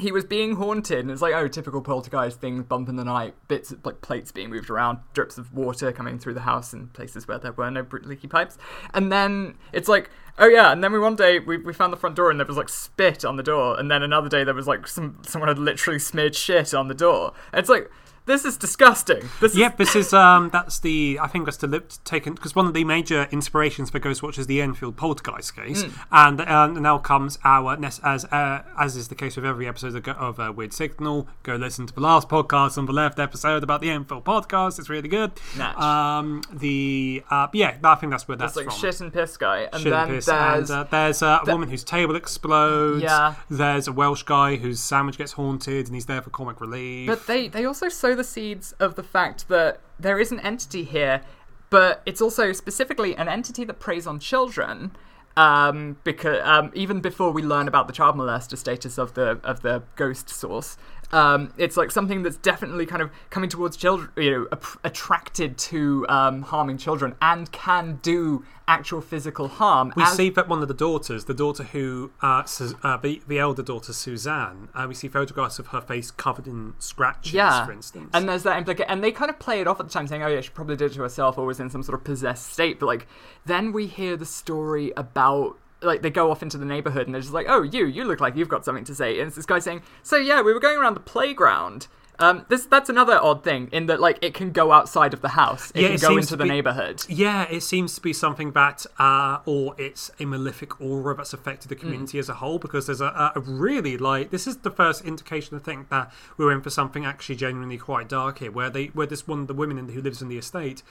he was being haunted, and it's like, oh, typical poltergeist things, bump in the night, bits of, like plates being moved around, drips of water coming through the house in places where there were no leaky pipes, and then it's like, oh yeah, and then we one day we, we found the front door and there was like spit on the door, and then another day there was like some someone had literally smeared shit on the door. And it's like. This is disgusting. This is Yep, this is um that's the I think that's the lip taken because one of the major inspirations for Ghostwatch is the Enfield Poltergeist case, Hmm. and um, now comes our as uh, as is the case with every episode of, of uh, Weird Signal. Go listen to the last podcast on the left episode about the Enfield podcast. It's really good. Natch. Um, the uh, yeah, I think that's where that's like from. shit and piss guy, and Shit then and piss. there's and, uh, there's uh, a woman whose table explodes. Yeah. There's a Welsh guy whose sandwich gets haunted, and he's there for comic relief. But they they also sow the seeds of the fact that there is an entity here, but it's also specifically an entity that preys on children. Um, because um, even before we learn about the child molester status of the of the ghost source, um, it's like something that's definitely kind of coming towards children, you know, ap- attracted to um, harming children and can do actual physical harm. We as- see that one of the daughters, the daughter who, uh, Su- uh, the, the elder daughter Suzanne, uh, we see photographs of her face covered in scratches, yeah. for instance. And there's that implication, and they kind of play it off at the time, saying, "Oh yeah, she probably did it to herself, or was in some sort of possessed state." But like, then we hear the story about. Like they go off into the neighborhood and they're just like, "Oh, you, you look like you've got something to say." And it's this guy saying, "So yeah, we were going around the playground." Um, this that's another odd thing in that like it can go outside of the house. It Yeah, can it go into to the be- neighborhood. yeah, it seems to be something that, uh, or it's a malefic aura that's affected the Mm. community as a whole. Because there's a, a really like this is the first indication I think that we're in for something actually genuinely quite dark here, where they where this one the women in, who lives in the estate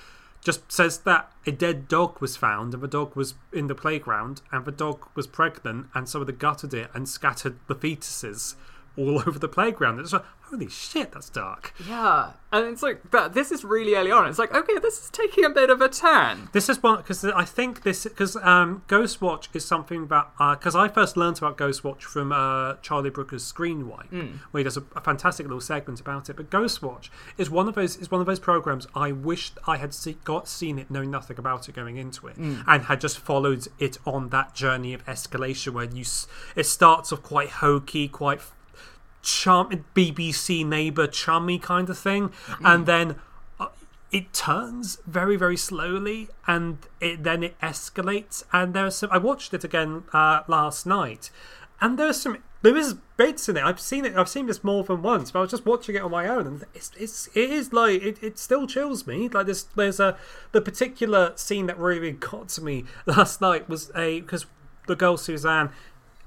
just says that a dead dog was found and the dog was in the playground and the dog was pregnant and so they gutted it and scattered the fetuses all (laughs) over the playground. It's like holy shit, that's dark. Yeah, and it's like that. This is really early on. It's like okay, this is taking a bit of a turn. This is one because I think this because um, Ghostwatch is something that because I first learned about Ghostwatch from uh, Charlie Brooker's screen Screenwipe, where he does a, a fantastic little segment about it. But Ghostwatch is one of those is one of those programs I wished I had see, got seen it, knowing nothing about it going into it, and had just followed it on that journey of escalation where you it starts off quite hokey, quite charm BBC neighbor chummy kind of thing, and then uh, it turns very very slowly, and it then it escalates. And there's some. I watched it again uh, last night, and there's some. There is bits in it. I've seen it. I've seen this more than once, but I was just watching it on my own, and it's it's it is like it, it still chills me. Like this, there's a the particular scene that really (laughs) got to me last night was a because the girl Suzanne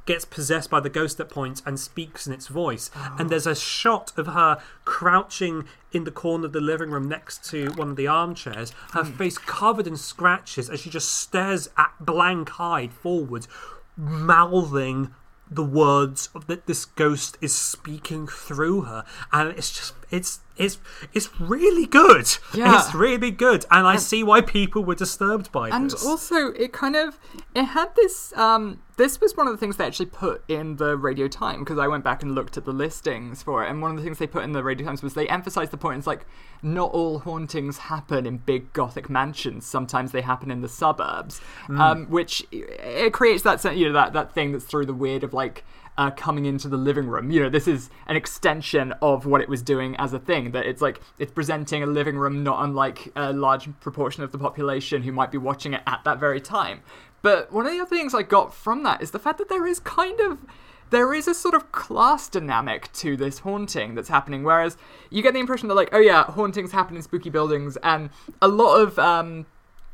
gets possessed by the ghost at points and speaks in its voice. Ah. And there's a shot of her crouching in the corner of the living room next to one of the armchairs, her hmm. face covered in scratches as she just stares at blank eyed forward, mouthing the words that this ghost is speaking through her. And it's just it's it's it's really good Yeah. it's really good and i see why people were disturbed by And this also, it kind of it had this. Um, this was one of the things they actually put in the Radio Time because I went back and looked at the listings for it, and one of the things they put in the Radio Times was they emphasised the point. It's like not all hauntings happen in big gothic mansions. Sometimes they happen in the suburbs, um, which it creates that you know that that thing that's through the weird of like. Uh, coming into the living room, you know, this is an extension of what it was doing as a thing. That it's like it's presenting a living room not unlike a large proportion of the population who might be watching it at that very time. But one of the other things I got from that is the fact that there is kind of there is a sort of class dynamic to this haunting that's happening. Whereas you get the impression that, like, oh yeah, hauntings happen in spooky buildings, and a lot of um,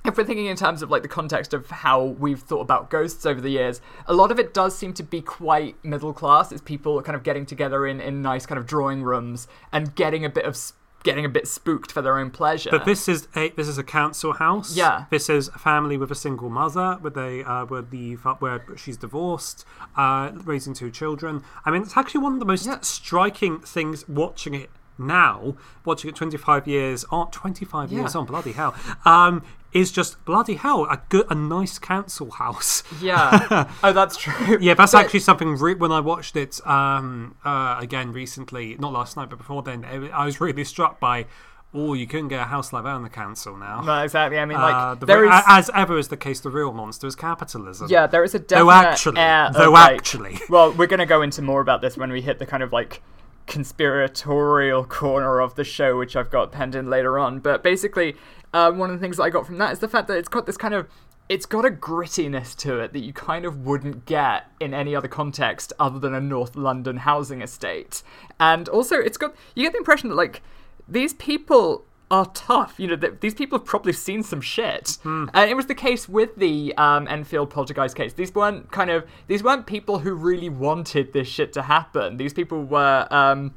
if we're thinking in terms of like the context of how we've thought about ghosts over the years, a lot of it does seem to be quite middle class. It's people kind of getting together in, in nice kind of drawing rooms and getting a bit of getting a bit spooked for their own pleasure. But this is a this is a council house. Yeah. This is a family with a single mother, with they uh, where the where she's divorced, uh, raising two children. I mean, it's actually one of the most Yeah. striking things watching it now, watching it 25 years on, 25 years on, bloody hell, um, is just bloody hell a good, a nice council house. yeah. (laughs) oh, that's true. Yeah, that's But- actually something. Re- when I watched it um, uh, again recently, not last night, but before then, it- I was really struck by. Oh, you couldn't get a house like that on the council now. No, exactly. I mean, like Uh, the, there re- is. as ever is the case, the real monster is capitalism. Yeah, there is a definite Though actually- air though like- actually. Well, we're going to go into more about this when we hit the kind of like conspiratorial corner of the show, which I've got penned in later on. But basically, uh, one of the things that I got from that is the fact that it's got this kind of it's got a grittiness to it that you kind of wouldn't get in any other context other than a North London housing estate. And also, it's got you get the impression that like these people are tough. You know, that these people have probably seen some shit. And it was the case with the um, Enfield poltergeist case. These weren't kind of these weren't people who really wanted this shit to happen. These people were, um,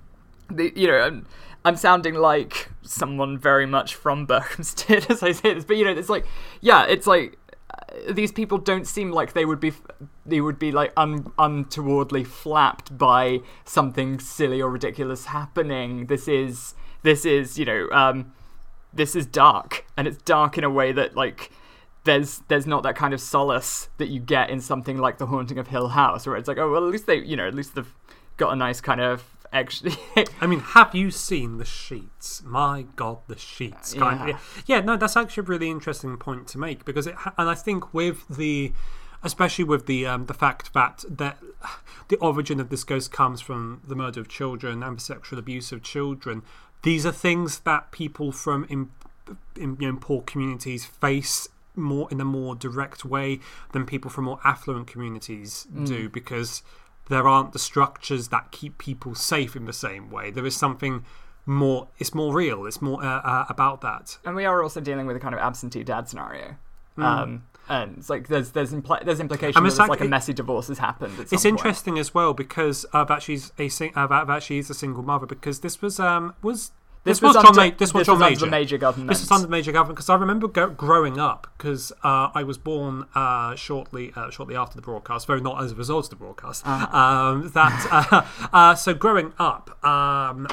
the, you know. I'm, I'm sounding like someone very much from (laughs) Berkhamsted as I say this, but you know, it's like, yeah, it's like uh, these people don't seem like they would be they would be like un- untowardly flapped by something silly or ridiculous happening this is this is you know um this is dark and it's dark in a way that like there's there's not that kind of solace that you get in something like the haunting of hill house where it's like oh well at least they you know at least they've got a nice kind of actually (laughs) I mean, have you seen the sheets? My God, the sheets! Kind Yeah. of, yeah, no, that's actually a really interesting point to make because it, and I think with the, especially with the um, the fact that that the origin of this ghost comes from the murder of children and the sexual abuse of children. These are things that people from in, in, you know, poor communities face more in a more direct way than people from more affluent communities do because there aren't the structures that keep people safe in the same way. There is something more. It's more real. It's more uh, uh, about that. and we are also dealing with a kind of absentee dad scenario Hmm. um and it's like there's there's impl- there's implication And that it's there's like a messy divorce has happened It's point. interesting as well because that she's a sing- that, that she's a single mother because this was um was. This This, was was, John. under- Ma- this was this John was under Major. the Major government. This was under the Major government because I remember go- growing up because uh, I was born uh, shortly uh, shortly after the broadcast, though not as a result of the broadcast. Uh-huh. Um, that (laughs) uh, uh, so growing up, um,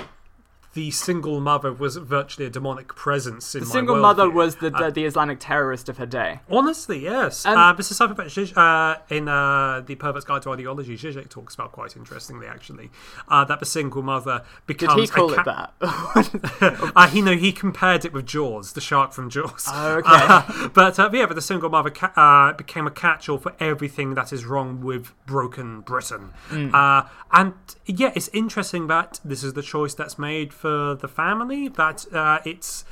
the single mother was virtually a demonic presence in the single mother was the, the, Uh, the Islamic terrorist of her day. Honestly, yes. And- uh, this is something that Zizek, uh, in uh, the Pervert's Guide to Ideology, Zizek talks about quite interestingly, actually, uh, that the single mother Did he call a it that? (laughs) (laughs) uh, he no, he compared it with Jaws, the shark from Jaws. Oh, (laughs) okay. Uh, but yeah, but the single mother ca- uh, became a catch-all for everything that is wrong with broken Britain. Uh, and yeah, it's interesting that this is the choice that's made for the family. That uh, it's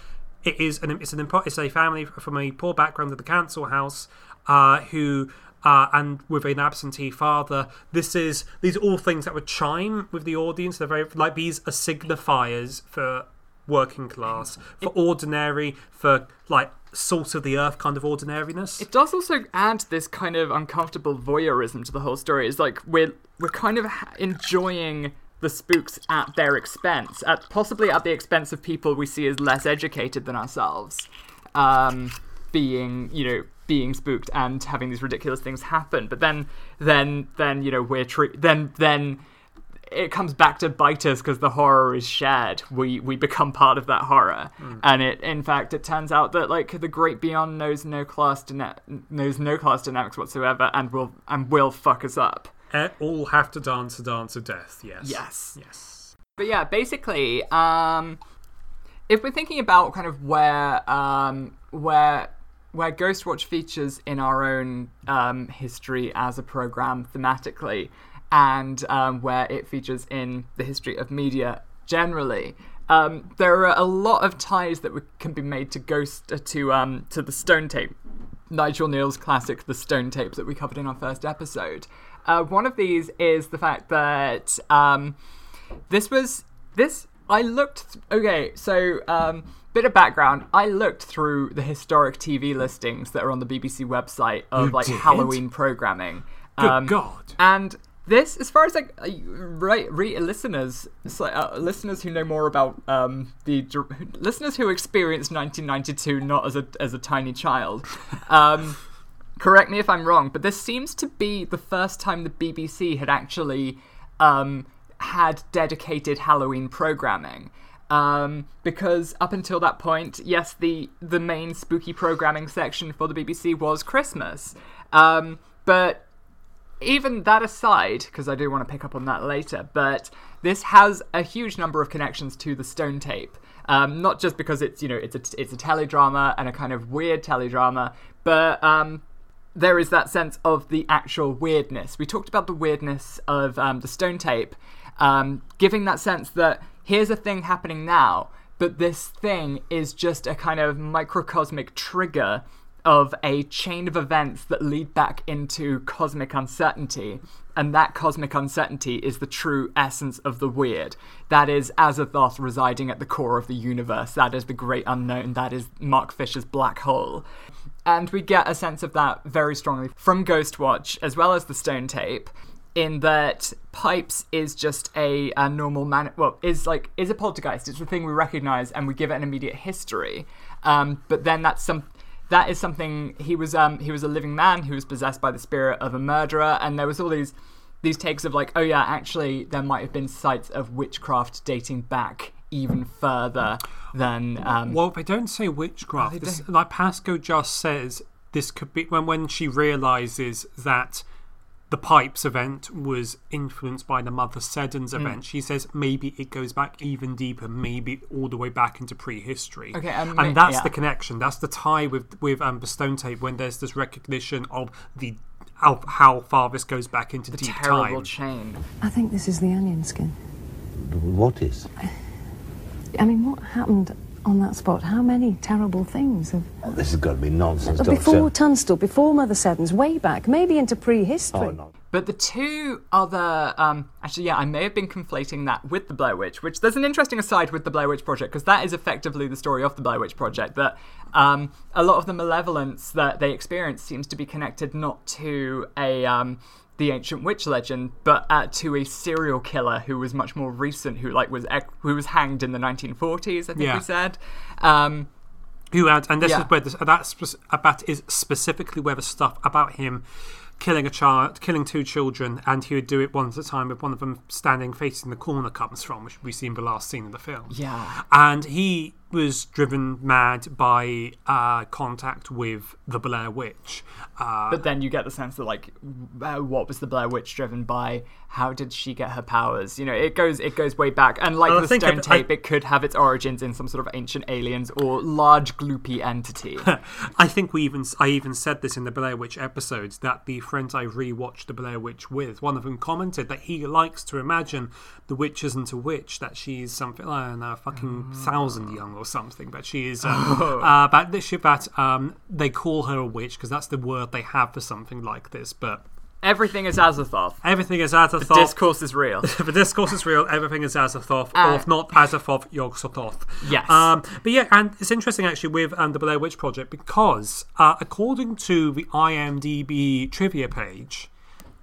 it is an it's an it's a family from a poor background of the council house uh, who. Uh, and with an absentee father, this is these are all things that would chime with the audience. They're very like these are signifiers for working class, for ordinary, for like salt of the earth kind of ordinariness. It does also add this kind of uncomfortable voyeurism to the whole story. It's like we're we're kind of ha- enjoying the spooks at their expense, at possibly at the expense of people we see as less educated than ourselves, um, being you know being spooked and having these ridiculous things happen. But then then then you know we're tre- then then it comes back to bite us because the horror is shared. We we become part of that horror, and it in fact it turns out that like the great beyond knows no class dyna- knows no class dynamics whatsoever, and will and will fuck us up. All have to dance a dance of death. Yes. Yes. Yes. But yeah, basically, um, if we're thinking about kind of where um, where where Ghostwatch features in our own um, history as a program thematically, and um, where it features in the history of media generally. Um, there are a lot of ties that can be made to Ghost uh, to um, to the Stone Tape, Nigel Kneale's classic, The Stone Tape, that we covered in our first episode. Uh, one of these is the fact that um, this was this. I looked. Th- okay, so um, bit of background. I looked through the historic TV listings that are on the BBC website of You like did? Halloween programming. Um, Good God. And this, as far as like right, re- listeners, so, uh, listeners who know more about um, the listeners who experienced 1992 not as a as a tiny child. Um, (laughs) correct me if I'm wrong, but this seems to be the first time the BBC had actually um, had dedicated Halloween programming. Um, because up until that point, yes, the the main spooky programming section for the BBC was Christmas. Um, but even that aside, because I do want to pick up on that later, but this has a huge number of connections to the Stone Tape. Um, not just because it's you know it's a it's a teledrama and a kind of weird teledrama, but um, there is that sense of the actual weirdness. We talked about the weirdness of um, the Stone Tape, um, giving that sense that here's a thing happening now, but this thing is just a kind of microcosmic trigger of a chain of events that lead back into cosmic uncertainty. And that cosmic uncertainty is the true essence of the weird. That is Azathoth residing at the core of the universe. That is the great unknown. That is Mark Fisher's black hole. And we get a sense of that very strongly from Ghostwatch, as well as the Stone Tape, in that Pipes is just a, a normal man. Well, is like is a poltergeist. It's the thing we recognize, and we give it an immediate history. Um, but then that's some that is something he was um he was a living man who was possessed by the spirit of a murderer and there was all these these takes of like oh yeah actually there might have been sites of witchcraft dating back even further than um Well, they don't say witchcraft. they This- don't. like Pascoe just says, this could be when when she realizes that the pipes event was influenced by the Mother Seddon's Hmm. event. She says maybe it goes back even deeper, maybe all the way back into prehistory. Okay, um, and that's yeah. the connection. That's the tie with with um, the Stone Tape when there's this recognition of the how, how far this goes back into the deep terrible time. chain I think this is the onion skin. What is? (laughs) I mean, what happened on that spot? How many terrible things have. Oh, this has got to be nonsense, Before Doctor. Tunstall, before Mother Seddon's, way back, maybe into prehistory. Oh, no. But the two other, um, actually, yeah, I may have been conflating that with the Blair Witch, which there's an interesting aside with the Blair Witch Project because that is effectively the story of the Blair Witch Project. That um, a lot of the malevolence that they experience seems to be connected not to a um, the ancient witch legend, but uh, to a serial killer who was much more recent, who like was ec- who was hanged in the 1940s. I think Yeah. we said. Um, Who had, and this Yeah. is where this, that, spec- that is specifically where the stuff about him killing a child, killing two children, and he would do it one at a time with one of them standing facing the corner comes from, which we see in the last scene of the film. yeah, And he was driven mad by uh, contact with the Blair Witch. Uh, But then you get the sense that, like, uh, what was the Blair Witch driven by? How did she get her powers? You know, it goes it goes way back. And like Well, I the stone I- tape, I- it could have its origins in some sort of ancient aliens or large gloopy entity. (laughs) I think we even I even said this in the Blair Witch episodes that the friends I rewatched the Blair Witch with, one of them commented that he likes to imagine the witch isn't a witch, that she's something I don't know, a fucking thousand young or something, but she is um, (laughs) uh, but this shit that um, they call her a witch because that's the word they have for something like this, but. Everything is Azathoth. Everything is Azathoth. Discourse is real. (laughs) the discourse is real. Everything is Azathoth, Uh, or if not Azathoth, Yog-Sothoth. Yes. Um, but yeah, and it's interesting actually with um, the Blair Witch Project because uh, according to the IMDb trivia page,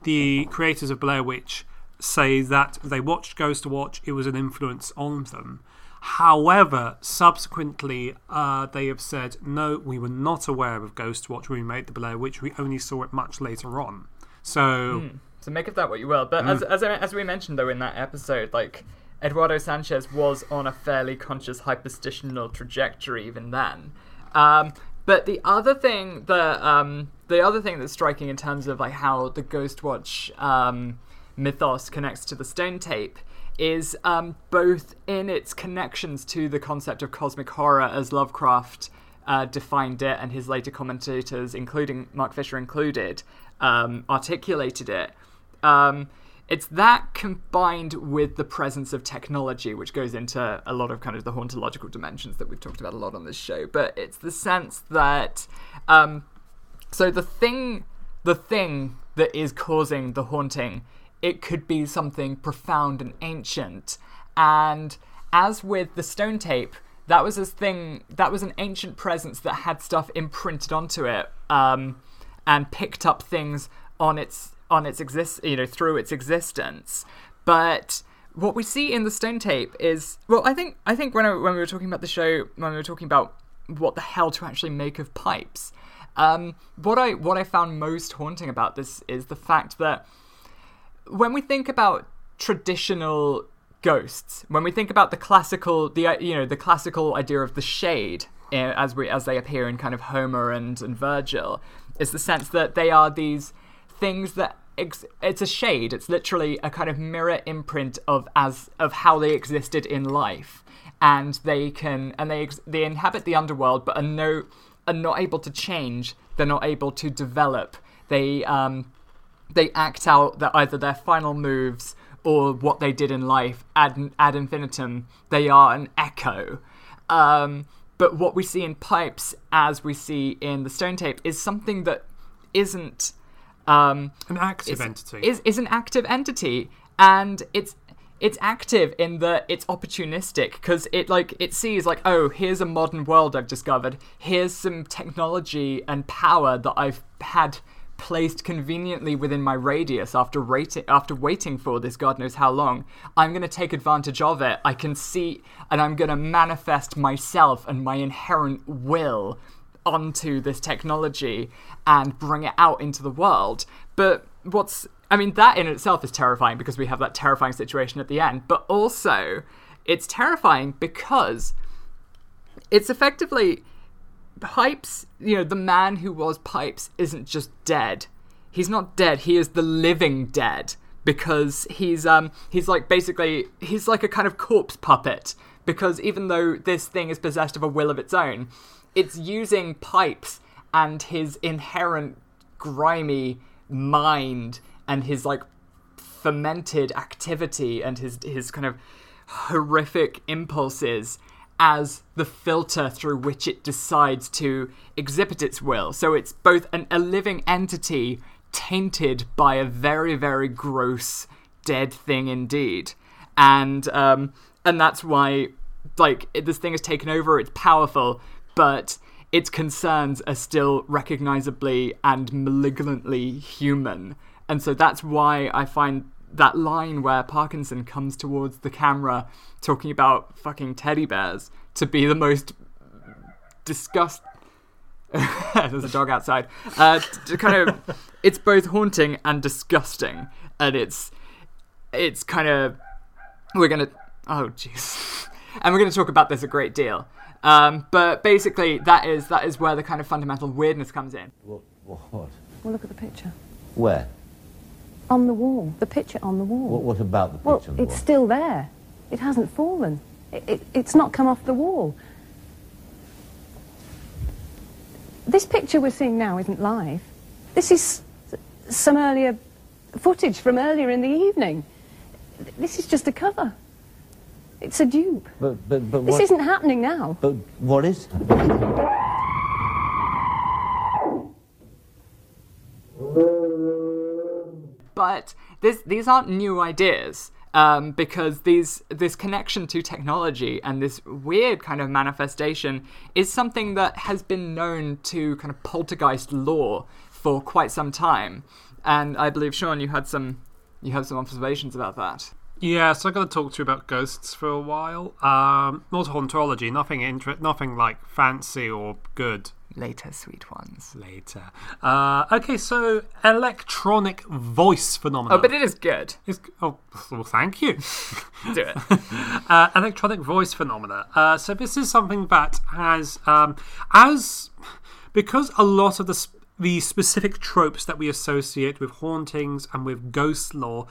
the creators of Blair Witch say that they watched Ghost to Watch. It was an influence on them. However, subsequently, uh, they have said, no, we were not aware of Ghostwatch when we made the Blair Witch. We only saw it much later on. So, So make of that what you will. But as, as, as we mentioned, though, in that episode, like, Eduardo Sanchez was on a fairly conscious hyperstitional trajectory even then. Um, but the other thing that um, the other thing that's striking in terms of like how the Ghostwatch um, mythos connects to the Stone Tape is um, both in its connections to the concept of cosmic horror as Lovecraft uh, defined it, and his later commentators, including Mark Fisher included, um, articulated it. Um, it's that combined with the presence of technology, which goes into a lot of kind of the hauntological dimensions that we've talked about a lot on this show. But it's the sense that, um, so the thing the thing that is causing the haunting, it could be something profound and ancient. And as with the stone tape, that was a thing that was an ancient presence that had stuff imprinted onto it um, and picked up things on its on its exist you know through its existence but what we see in the stone tape is well i think i think when I, when we were talking about the show when we were talking about what the hell to actually make of pipes um, what i what i found most haunting about this is the fact that when we think about traditional ghosts when we think about the classical the uh, you know the classical idea of the shade uh, as we as they appear in kind of Homer and and Virgil is the sense that they are these things that ex- it's a shade. It's literally a kind of mirror imprint of as of how they existed in life. And they can and they ex- they inhabit the underworld but are no are not able to change. They're not able to develop. They um they act out that either their final moves or what they did in life ad, ad infinitum. They are an echo. Um, but what we see in pipes, as we see in the stone tape, is something that isn't um, An active is, entity. is is an active entity, and it's it's active in that it's opportunistic because it like it sees like oh here's a modern world I've discovered here's some technology and power that I've had placed conveniently within my radius after rating after waiting for this god knows how long i'm going to take advantage of it. I can see and i'm going to manifest myself and my inherent will onto this technology and bring it out into the world. But what's i mean that in itself is terrifying because we have that terrifying situation at the end but also it's terrifying because it's effectively Pipes, you know, the man who was Pipes isn't just dead. He's not dead. He is the living dead because he's um he's like basically he's like a kind of corpse puppet because even though this thing is possessed of a will of its own, it's using Pipes and his inherent grimy mind and his like fermented activity and his his kind of horrific impulses as the filter through which it decides to exhibit its will. So it's both an, a living entity tainted by a very, very gross dead thing indeed. And um, and that's why like this thing has taken over, it's powerful, but its concerns are still recognizably and malignantly human. And so that's why I find that line where Parkinson comes towards the camera talking about fucking teddy bears to be the most disgust. (laughs) There's a dog outside. Uh, to kind of, (laughs) it's both haunting and disgusting, and it's, it's kind of, we're gonna, oh jeez, and we're gonna talk about this a great deal. Um, but basically, that is that is where the kind of fundamental weirdness comes in. What? what? Well, look at the picture. Where? On the wall. The picture on the wall. What, what about the well, picture on the wall? it's still there. It hasn't fallen. It, it, it's not come off the wall. This picture we're seeing now isn't live. This is some earlier footage from earlier in the evening. This is just a cover. It's a dupe. But, but, but This what, isn't happening now. But what is? (laughs) but this, these aren't new ideas um, because these this connection to technology and this weird kind of manifestation is something that has been known to kind of poltergeist lore for quite some time. And I believe Sean, you had some you had some observations about that. Yeah, so I'm going to talk to you about ghosts for a while. Um, not hauntology, nothing inter- nothing like fancy or good Later, sweet ones. later. Uh, okay, so electronic voice phenomenon. Oh, but it is good. Is- oh, well, thank you. Do it. (laughs) uh, electronic voice phenomena. Uh, so this is something that has, um, as because a lot of the sp- the specific tropes that we associate with hauntings and with ghost lore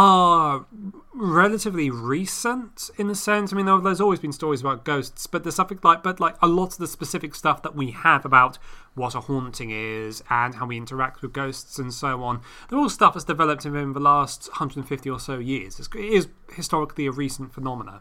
are relatively recent in a sense. I mean, there's always been stories about ghosts, but there's something like, but like a lot of the specific stuff that we have about what a haunting is and how we interact with ghosts and so on. They're all stuff that's developed in the last 150 or so years. It's, it is historically a recent phenomena,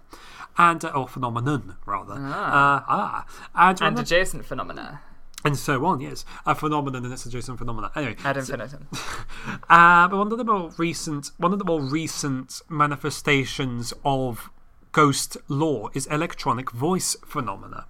and uh, or phenomenon rather. Uh, ah, and, And adjacent phenomena. And so on. Yes, a phenomenon and its adjacent phenomena. Anyway, Ad so- (laughs) uh, but one of the more recent, one of the more recent manifestations of ghost lore is electronic voice phenomena.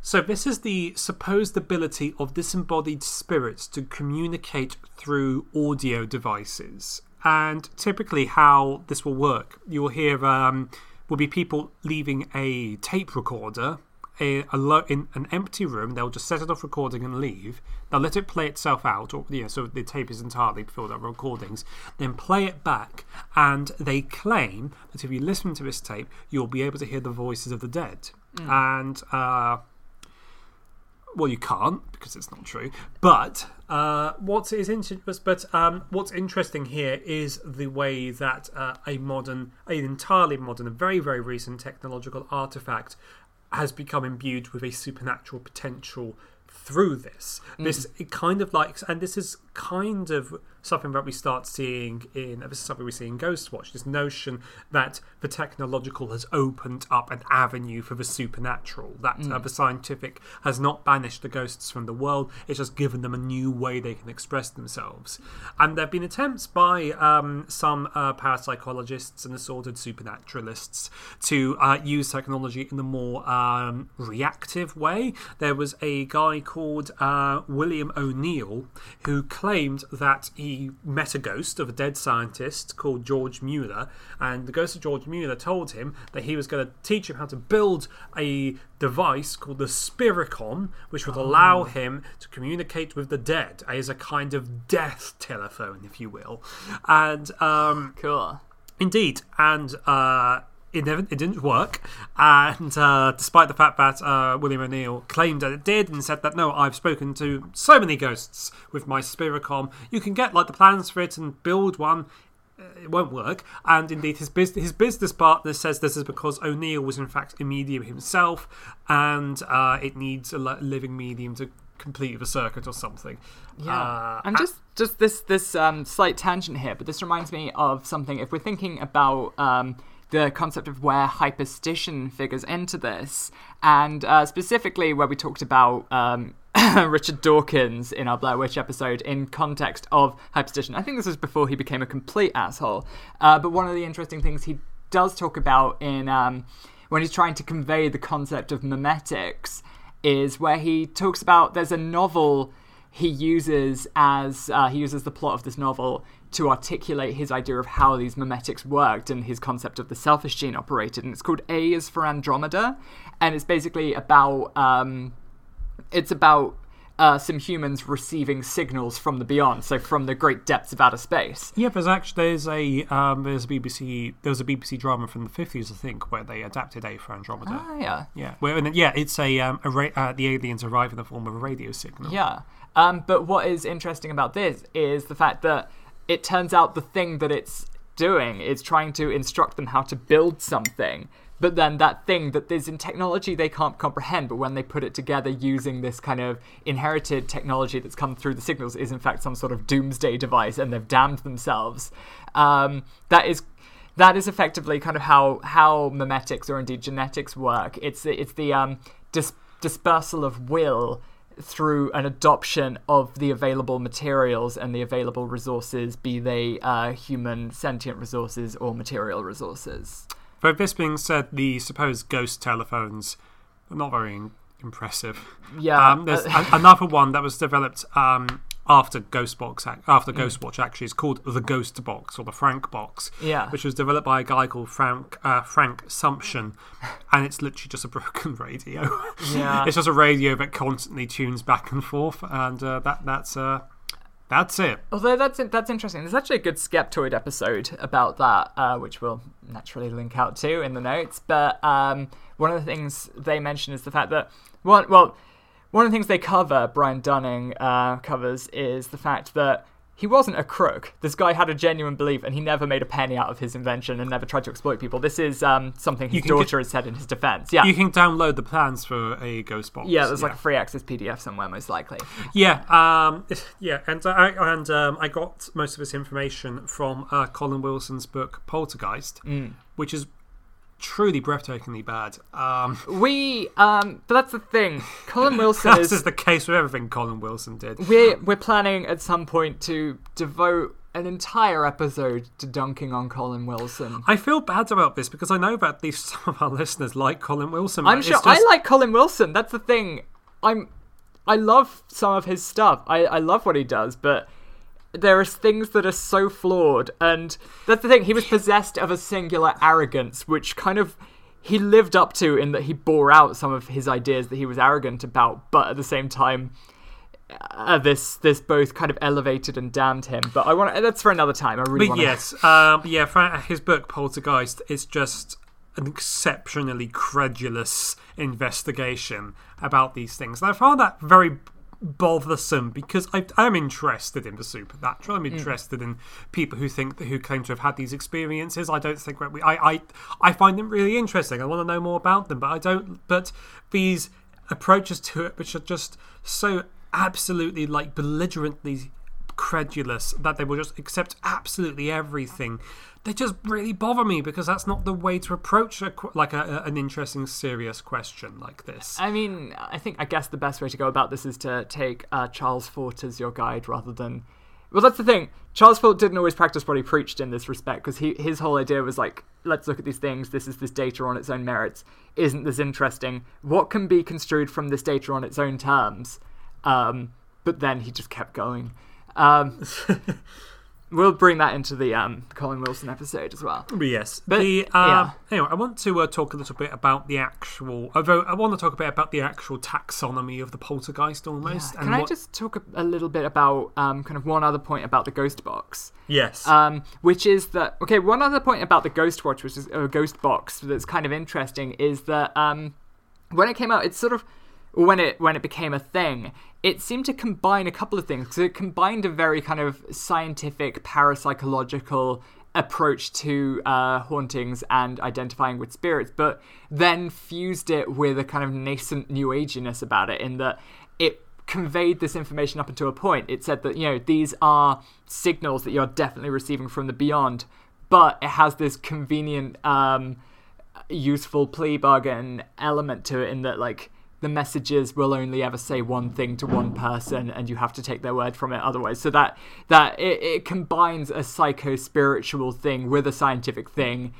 So this is the supposed ability of disembodied spirits to communicate through audio devices. And typically, how this will work, you will hear um, will be people leaving a tape recorder a, a lo- in an empty room. They'll just set it off recording and leave. They'll let it play itself out, or you know, so the tape is entirely filled up with recordings. Then play it back, and they claim that if you listen to this tape, you'll be able to hear the voices of the dead. And uh, well, you can't because it's not true. But uh, what is interesting, but um, what's interesting here is the way that uh, a modern, an entirely modern, a very very recent technological artifact has become imbued with a supernatural potential through this. This mm. it kind of like, and this is kind of something that we start seeing in. This is something we see in Ghostwatch. This notion that the technological has opened up an avenue for the supernatural. That uh, the scientific has not banished the ghosts from the world. It's just given them a new way they can express themselves. And there have been attempts by um, some uh, parapsychologists and assorted supernaturalists to uh, use technology in a more um, reactive way. There was a guy called uh, William O'Neill who claimed that he met a ghost of a dead scientist called George Mueller, and the ghost of George Mueller told him that he was going to teach him how to build a device called the Spiricom, which would allow him to communicate with the dead as a kind of death telephone, if you will. And um, Cool. Indeed, and uh, it never, it didn't work. And uh, despite the fact that uh, William O'Neill claimed that it did and said that no, I've spoken to so many ghosts with my Spiricom, you can get like the plans for it and build one. uh, It won't work, and indeed, his bus- his business partner says this is because O'Neill was in fact a medium himself, and uh, it needs a li- living medium to complete the circuit or something. Yeah, Uh, and just just this this um, slight tangent here, but this reminds me of something. If we're thinking about um, the concept of where hyperstition figures into this, and uh, specifically where we talked about um, (coughs) Richard Dawkins in our Blair Witch episode in context of hyperstition. I think this was before he became a complete asshole. Uh, but one of the interesting things he does talk about in um, when he's trying to convey the concept of memetics is where he talks about there's a novel he uses as uh, he uses the plot of this novel to articulate his idea of how these memetics worked and his concept of the selfish gene operated and it's called a is for andromeda and it's basically about um, it's about uh, some humans receiving signals from the beyond so from the great depths of outer space Yeah, there's actually there's a um, there's a BBC there was a BBC drama from the fifties I think where they adapted A for Andromeda. ah yeah Yeah, well, and, yeah, it's a um, a ra- uh, the aliens arrive in the form of a radio signal. Yeah. Um, but what is interesting about this is the fact that it turns out the thing that it's doing is trying to instruct them how to build something. But then that thing that is in technology they can't comprehend, but when they put it together using this kind of inherited technology that's come through the signals is in fact some sort of doomsday device and they've damned themselves. Um, that is that is effectively kind of how how memetics or indeed genetics work. It's the, it's the um, dis- dispersal of will through an adoption of the available materials and the available resources, be they uh, human sentient resources or material resources. Though this being said, the supposed ghost telephones are not very impressive. Yeah, um, there's a- another one that was developed um, after Ghostbox, after Mm. Ghostwatch. Actually, it's called the Ghost Box or the Frank Box. Yeah. which was developed by a guy called Frank uh, Frank Sumption, (laughs) and it's literally just a broken radio. Yeah. it's just a radio that constantly tunes back and forth, and uh, that that's uh, that's it. Although that's that's interesting. There's actually a good Skeptoid episode about that, uh, which we'll naturally link out to in the notes. But um, one of the things they mention is the fact that one well, one of the things they cover, Brian Dunning uh, covers, is the fact that he wasn't a crook. This guy had a genuine belief, and he never made a penny out of his invention and never tried to exploit people. This is um, something his can get- daughter has said in his defense. Yeah. You can download the plans for a Ghost Box. yeah, there's like a free access PDF somewhere, most likely. Yeah, um, (laughs) yeah, and I and um, I got most of this information from uh, Colin Wilson's book Poltergeist, which is truly breathtakingly bad. Um, We, um, but that's the thing. Colin (laughs) Wilson this is. is the case with everything Colin Wilson did. We're we're planning at some point to devote an entire episode to dunking on Colin Wilson. I feel bad about this because I know that at least some of our listeners like Colin Wilson. I'm sure just- I like Colin Wilson. That's the thing. I'm I love some of his stuff. I, I love what he does, but there are things that are so flawed and that's the thing, he was possessed of a singular arrogance which kind of he lived up to in that he bore out some of his ideas that he was arrogant about, but at the same time uh, this this both kind of elevated and damned him. But I want that's for another time. I really But want yes, (laughs) um, yeah, for his book Poltergeist is just an exceptionally credulous investigation about these things. And I found that very bothersome because I, I'm interested in the supernatural. I'm mm. interested in people who think that who claim to have had these experiences. I don't think we. I I I find them really interesting. I want to know more about them, but I don't. But these approaches to it, which are just so absolutely like belligerently credulous that they will just accept absolutely everything. They just really bother me because that's not the way to approach a, like a, a- an interesting, serious question like this. I mean, I think I guess the best way to go about this is to take uh, Charles Fort as your guide rather than. Well, that's the thing. Charles Fort didn't always practice what he preached in this respect because his whole idea was like, let's look at these things. This is this data on its own merits. Isn't this interesting? What can be construed from this data on its own terms? Um, but then he just kept going. Um, (laughs) we'll bring that into the um, Colin Wilson episode as well. Yes, But, the uh, yeah. anyway, I want to uh, talk a little bit about the actual. Although I want to talk a bit about the actual taxonomy of the poltergeist, almost. Can I just talk a, a little bit about um, kind of one other point about the ghost box? Yes. um, which is that okay. One other point about the Ghostwatch, which is a Ghost Box, that's kind of interesting, is that um, when it came out, it's sort of when it when it became a thing, it seemed to combine a couple of things. So it combined a very kind of scientific, parapsychological approach to uh, hauntings and identifying with spirits, but then fused it with a kind of nascent new aginess about it, in that it conveyed this information up until a point. It said that, you know, these are signals that you're definitely receiving from the beyond, but it has this convenient, um, useful plea bargain element to it in that, like, the messages will only ever say one thing to one person and you have to take their word from it otherwise so that that it, it combines a psycho spiritual thing with a scientific thing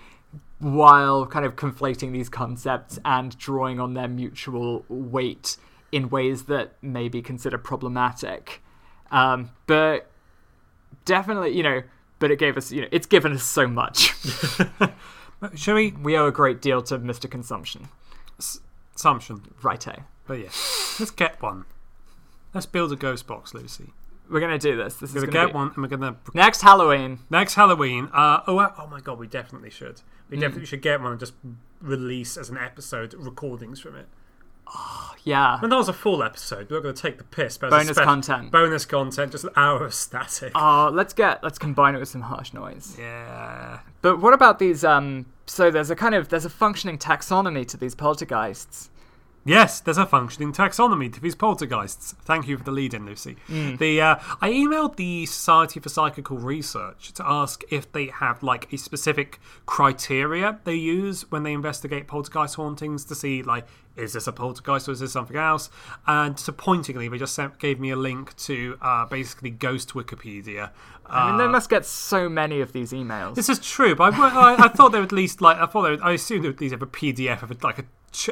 while kind of conflating these concepts and drawing on their mutual weight in ways that may be considered problematic. Um, but definitely, you know, but it gave us, you know, it's given us so much. (laughs) (laughs) Shall we? we owe a great deal to Mr. Consumption. Assumption. Righto. But yeah, let's get one. Let's build a ghost box, Lucy. We're going to do this. This We're is gonna get to one, and we're gonna Next Halloween. next Halloween. Uh, oh, uh, oh my god, we definitely should. We Hmm. definitely should get one and just release as an episode recordings from it. (sighs) Yeah. When that was a full episode, we were going to take the piss. But Bonus spec- content. Bonus content, just an hour of static. Oh, let's get let's combine it with some harsh noise. yeah. But what about these um so there's a kind of there's a functioning taxonomy to these poltergeists. Yes, there's a functioning taxonomy to these poltergeists. Thank you for the lead in, Lucy. The uh, I emailed the Society for Psychical Research to ask if they have like a specific criteria they use when they investigate poltergeist hauntings to see like is this a poltergeist or is this something else? And disappointingly, they just sent, gave me a link to uh, basically Ghost Wikipedia. I mean, Uh, they must get so many of these emails. this is true, but I, I, I thought they would at least like I thought they would, I assumed they would at least have a PDF of like a ch-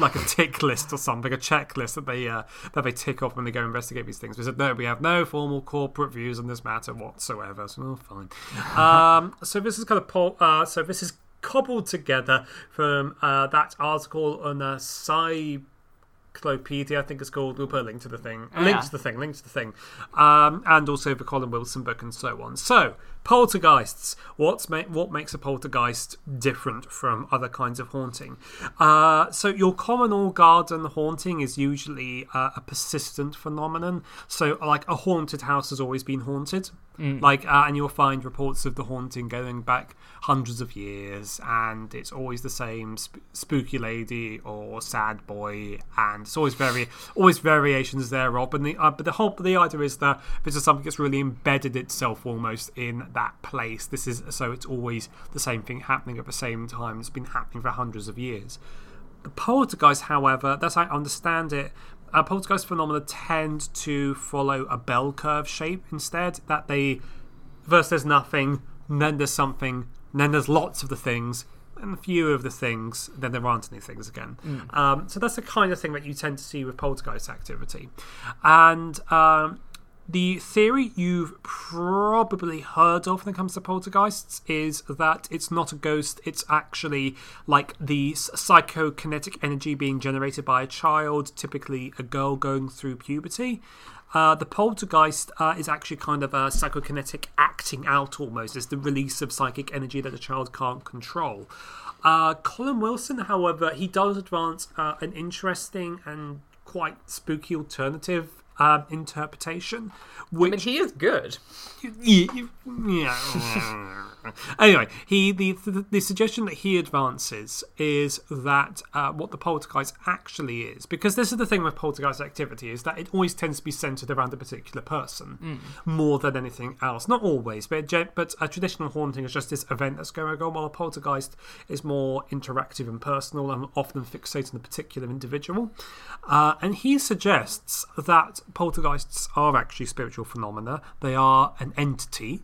like a tick list or something, a checklist that they uh, that they tick off when they go investigate these things. We said no, we have no formal corporate views on this matter whatsoever. So oh, fine. (laughs) um, so this is kind of pol- uh, so this is cobbled together from uh, that article on uh, Psi. Encyclopedia, I think it's called. We'll put a link to the thing. A link to the thing, link to the thing. Um, and also the Colin Wilson book and so on. So, poltergeists. What's ma- what makes a poltergeist different from other kinds of haunting? Uh, so, your common or garden haunting is usually uh, a persistent phenomenon. So, like a haunted house has always been haunted. Like, uh, and you'll find reports of the haunting going back hundreds of years, and it's always the same sp- spooky lady or sad boy, and it's always very, always variations thereof. But the uh, but the whole the idea is that this is something that's really embedded itself almost in that place. This is so it's always the same thing happening at the same time. It's been happening for hundreds of years. The poltergeist, however, that's how I understand it. Uh, poltergeist phenomena tend to follow a bell curve shape instead. That they first there's nothing, then there's something, then there's lots of the things, and a few of the things, then there aren't any things again. Um, so that's the kind of thing that you tend to see with poltergeist activity. And um, the theory you've probably heard of when it comes to poltergeists is that it's not a ghost, it's actually like the psychokinetic energy being generated by a child, typically a girl going through puberty. Uh, the poltergeist uh, is actually kind of a psychokinetic acting out almost. It's the release of psychic energy that the child can't control. Uh, Colin Wilson, however, he does advance uh, an interesting and quite spooky alternative um, interpretation, I which mean, he is good. yeah. (laughs) anyway, he the, the the suggestion that he advances is that uh, what the poltergeist actually is, because this is the thing with poltergeist activity is that it always tends to be centered around a particular person more than anything else. Not always, but but a traditional haunting is just this event that's going on, while a poltergeist is more interactive and personal and often fixated on a particular individual. Uh, and he suggests that poltergeists are actually spiritual phenomena. They are an entity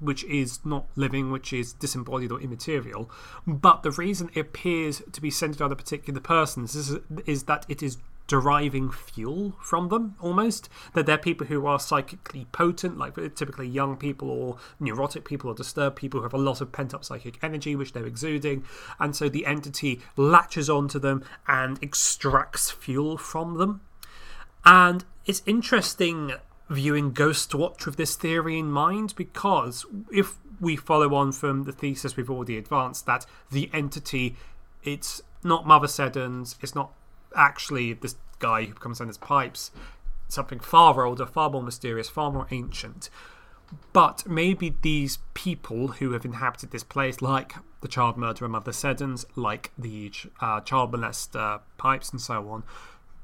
which is not living, which is disembodied or immaterial. But the reason it appears to be centered on a particular person is, is that it is deriving fuel from them almost. That they're people who are psychically potent, like typically young people or neurotic people or disturbed people who have a lot of pent up psychic energy which they're exuding. And so the entity latches onto them and extracts fuel from them. And it's interesting viewing Ghostwatch with this theory in mind because if we follow on from the thesis we've already advanced that the entity, it's not Mother Seddon's, it's not actually this guy who comes down his pipes, something far older, far more mysterious, far more ancient. But maybe these people who have inhabited this place, like the child murderer Mother Seddon's, like the uh, child molester Pipes, and so on,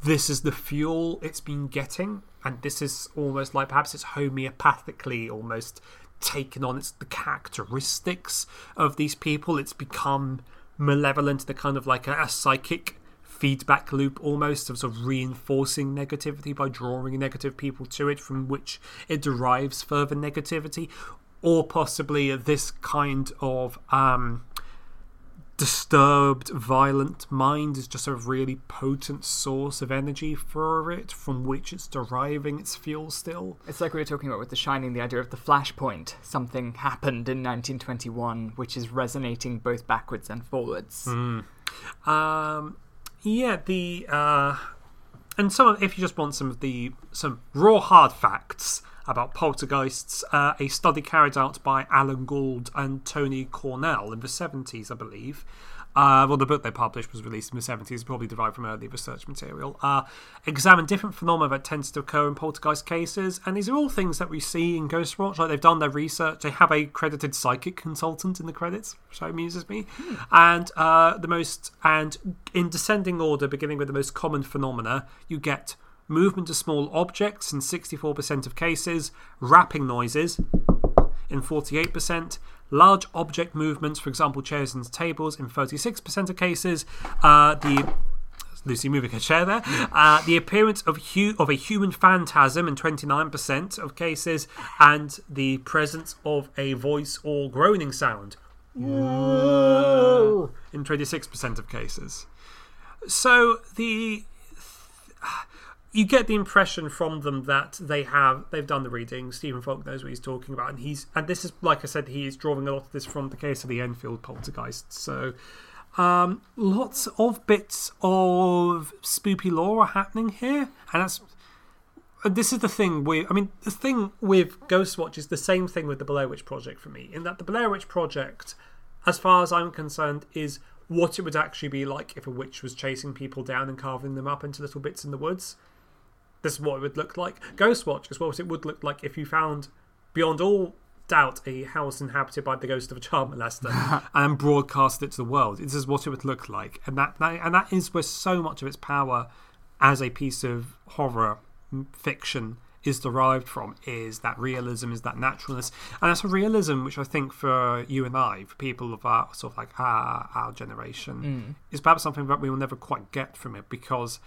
this is the fuel it's been getting, and this is almost like perhaps it's homeopathically almost taken on it's the characteristics of these people. It's become malevolent, the kind of like a, a psychic feedback loop almost of sort of reinforcing negativity by drawing negative people to it from which it derives further negativity or possibly this kind of um, disturbed, violent mind is just a really potent source of energy for it from which it's deriving its fuel still. It's like we were talking about with The Shining, the idea of the flashpoint. Something happened in 1921 which is resonating both backwards and forwards. Um, yeah, the uh, and some of, if you just want some of the some raw hard facts about poltergeists, uh, a study carried out by Alan Gauld and Tony Cornell in the seventies, I believe. Uh, well, the book they published was released in the 70s, probably derived from early research material. Uh, examined different phenomena that tends to occur in poltergeist cases, and these are all things that we see in Ghostwatch. Like they've done their research, they have a credited psychic consultant in the credits, which amuses me. And uh, the most, and in descending order, beginning with the most common phenomena, you get movement of small objects in 64% of cases, rapping noises in 48%, large object movements, for example, chairs and tables, in 36% of cases. Uh, the Lucy moving her chair there. Uh, the appearance of hu- of a human phantasm in 29% of cases, and the presence of a voice or groaning sound in 26% of cases. So the you get the impression from them that they have they've done the reading. Stephen Volk knows what he's talking about, and he's and this is like I said, he is drawing a lot of this from the case of the Enfield poltergeist. So um, lots of bits of spoopy lore are happening here, and that's and this is the thing with I mean the thing with Ghostwatch is the same thing with the Blair Witch Project for me, in that the Blair Witch Project, as far as I'm concerned, is what it would actually be like if a witch was chasing people down and carving them up into little bits in the woods. This is what it would look like. Ghostwatch is what it would look like if you found beyond all doubt a house inhabited by the ghost of a child molester (laughs) and broadcast it to the world. This is what it would look like, and that, that and that is where so much of its power as a piece of horror fiction is derived from is that realism is that naturalness and that's a realism which i think for you and i for people of our sort of like our, our generation mm. is perhaps something that we will never quite get from it because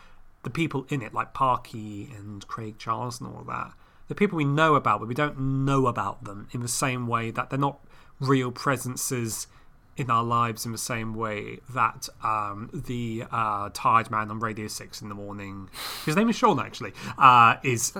the people in it like parky and craig charles and all that the people we know about but we don't know about them in the same way that they're not real presences in our lives in the same way that um, the uh, tired man on Radio 6 in the morning, his name is Sean actually, uh, is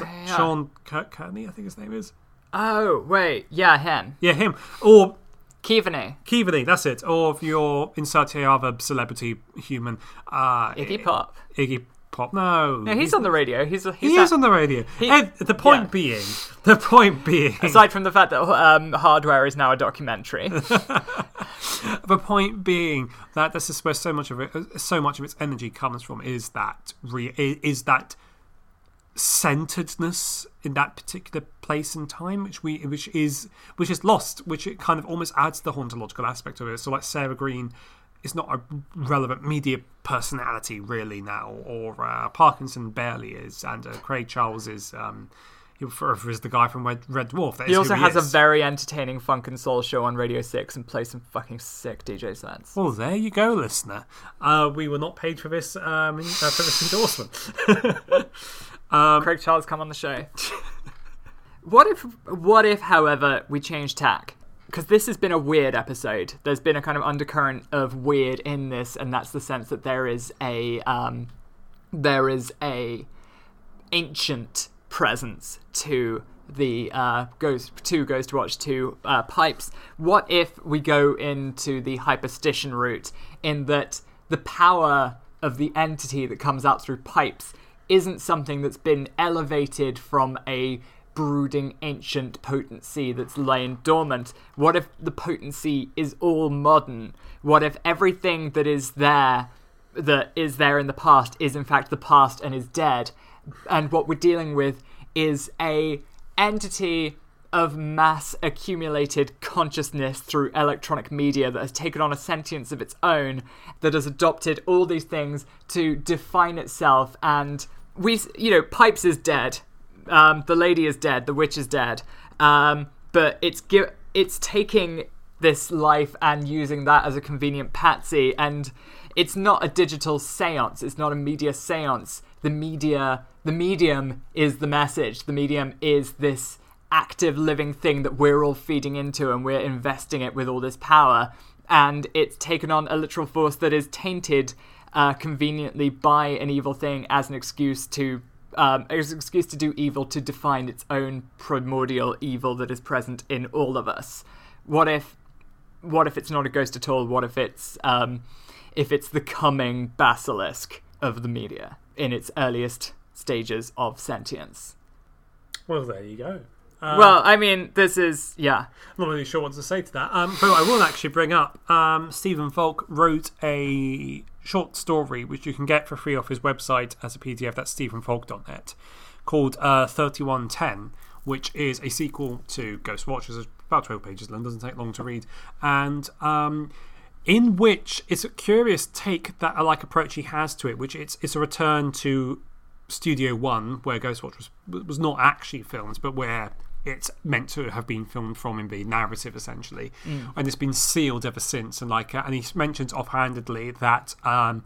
yeah. Sean Kurt Kearney, I think his name is. Oh wait, yeah, him. Yeah, him. Or Keaveney. Keaveney, that's it. Or if you're insert a other celebrity human. Uh, Iggy Pop. Iggy Pop, no. No, he's on the radio. He's, he's He that- is on the radio. He- Ed, the point yeah. being, the point being, Aside from the fact that um, Hardware is now a documentary. (laughs) the point being that this is where so much of it, so much of its energy comes from is that re, is that centeredness in that particular place and time, which we which is which is lost, which it kind of almost adds the hauntological aspect of it. So like Sarah Greene is not a relevant media personality really now, or uh, Parkinson barely is, and uh, Craig Charles is. Um, he forever is the guy from Red, Dwarf. That he also who has a very entertaining funk and soul show on Radio 6 and plays some fucking sick DJ sets. Well, there you go, listener. Uh, we were not paid for this um, uh, for this endorsement. (laughs) Craig Charles come on the show. (laughs) what if what if however we change tack? Because this has been a weird episode. There's been a kind of undercurrent of weird in this, and that's the sense that there is a um, there is a ancient presence to the uh, Ghost to Ghost to Watch to uh, pipes. What if we go into the hyperstition route in that the power of the entity that comes out through pipes isn't something that's been elevated from a brooding ancient potency that's laying dormant? What if the potency is all modern? What if everything that is there that is there in the past is in fact the past and is dead? And what we're dealing with is a entity of mass accumulated consciousness through electronic media that has taken on a sentience of its own that has adopted all these things to define itself and we you know pipes is dead um, the lady is dead the witch is dead. Um, but it's gi- it's taking this life and using that as a convenient patsy and it's not a digital seance it's not a media seance. The media the medium is the message the medium is this active living thing that we're all feeding into and we're investing it with all this power. And it's taken on a literal force that is tainted uh, conveniently by an evil thing as an excuse to um, as an excuse to do evil to define its own primordial evil that is present in all of us what if what if it's not a ghost at all? What if it's um, if it's the coming basilisk of the media in its earliest stages of sentience? Well, there you go. Uh, well, I mean, this is yeah. I'm not really sure what to say to that. Um, but I will actually bring up um, Stephen Volk wrote a short story which you can get for free off his website as a PDF. That's stephenvolk.net called uh, 3110, which is a sequel to Ghostwatch. It's about 12 pages long, doesn't take long to read. And. Um, in which it's a curious take that like approach he has to it, which it's it's a return to Studio One, where Ghostwatch was was not actually filmed, but where it's meant to have been filmed from in the narrative essentially, and it's been sealed ever since. And like, uh, and he mentions offhandedly that um,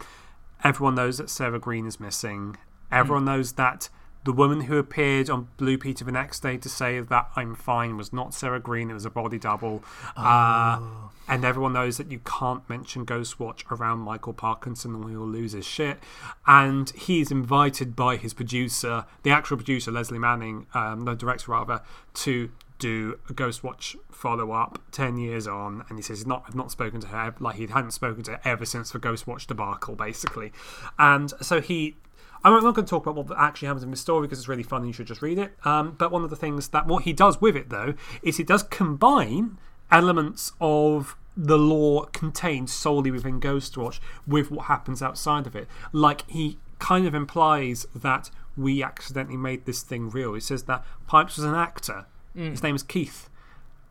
everyone knows that Sarah Greene is missing. Everyone knows that the woman who appeared on Blue Peter the next day to say that I'm fine was not Sarah Greene; it was a body double. Uh, and everyone knows that you can't mention Ghostwatch around Michael Parkinson or he'll lose his shit. And he's invited by his producer, the actual producer, Lesley Manning, um, the director rather, to do a Ghostwatch follow up 10 years on. And he says he's not, I've not spoken to her, like he hadn't spoken to her ever since the Ghostwatch debacle, basically. And so he I'm not going to talk about what actually happens in this story because it's really fun and you should just read it. Um, but one of the things that what he does with it, though, is he does combine elements of the lore contained solely within Ghostwatch with what happens outside of it. Like he kind of implies that we accidentally made this thing real. He says that Pipes was an actor His name is Keith,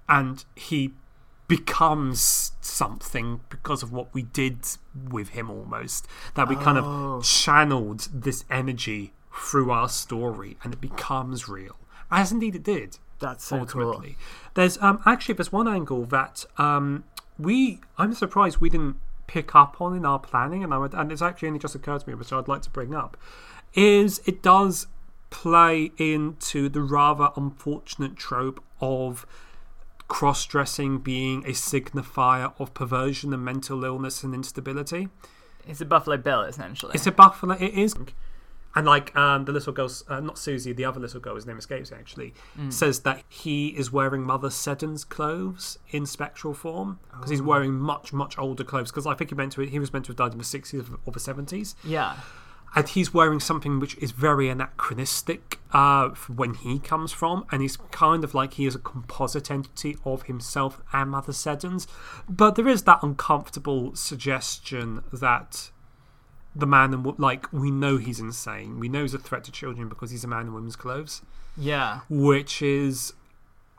and he becomes something because of what we did with him almost that we kind of channeled this energy through our story and it becomes real as indeed it did That's so ultimately. there's um actually there's one angle that um we i'm surprised we didn't pick up on in our planning and i would and it's actually only just occurred to me which i'd like to bring up is it does play into the rather unfortunate trope of cross dressing being a signifier of perversion and mental illness and instability. It's a Buffalo Bill, essentially. It's a buffalo. It is. And like um, the little girl, uh, not Susie, the other little girl, his name escapes me actually, says that he is wearing Mother Seddon's clothes in spectral form because he's wearing much, much older clothes. Because I think he meant to, he was meant to have died in the sixties or the seventies, yeah. And he's wearing something which is very anachronistic uh, when he comes from, and he's kind of like he is a composite entity of himself and Mother Seddon's. But there is that uncomfortable suggestion that the man and like we know he's insane. We know he's a threat to children because he's a man in women's clothes, Yeah. which is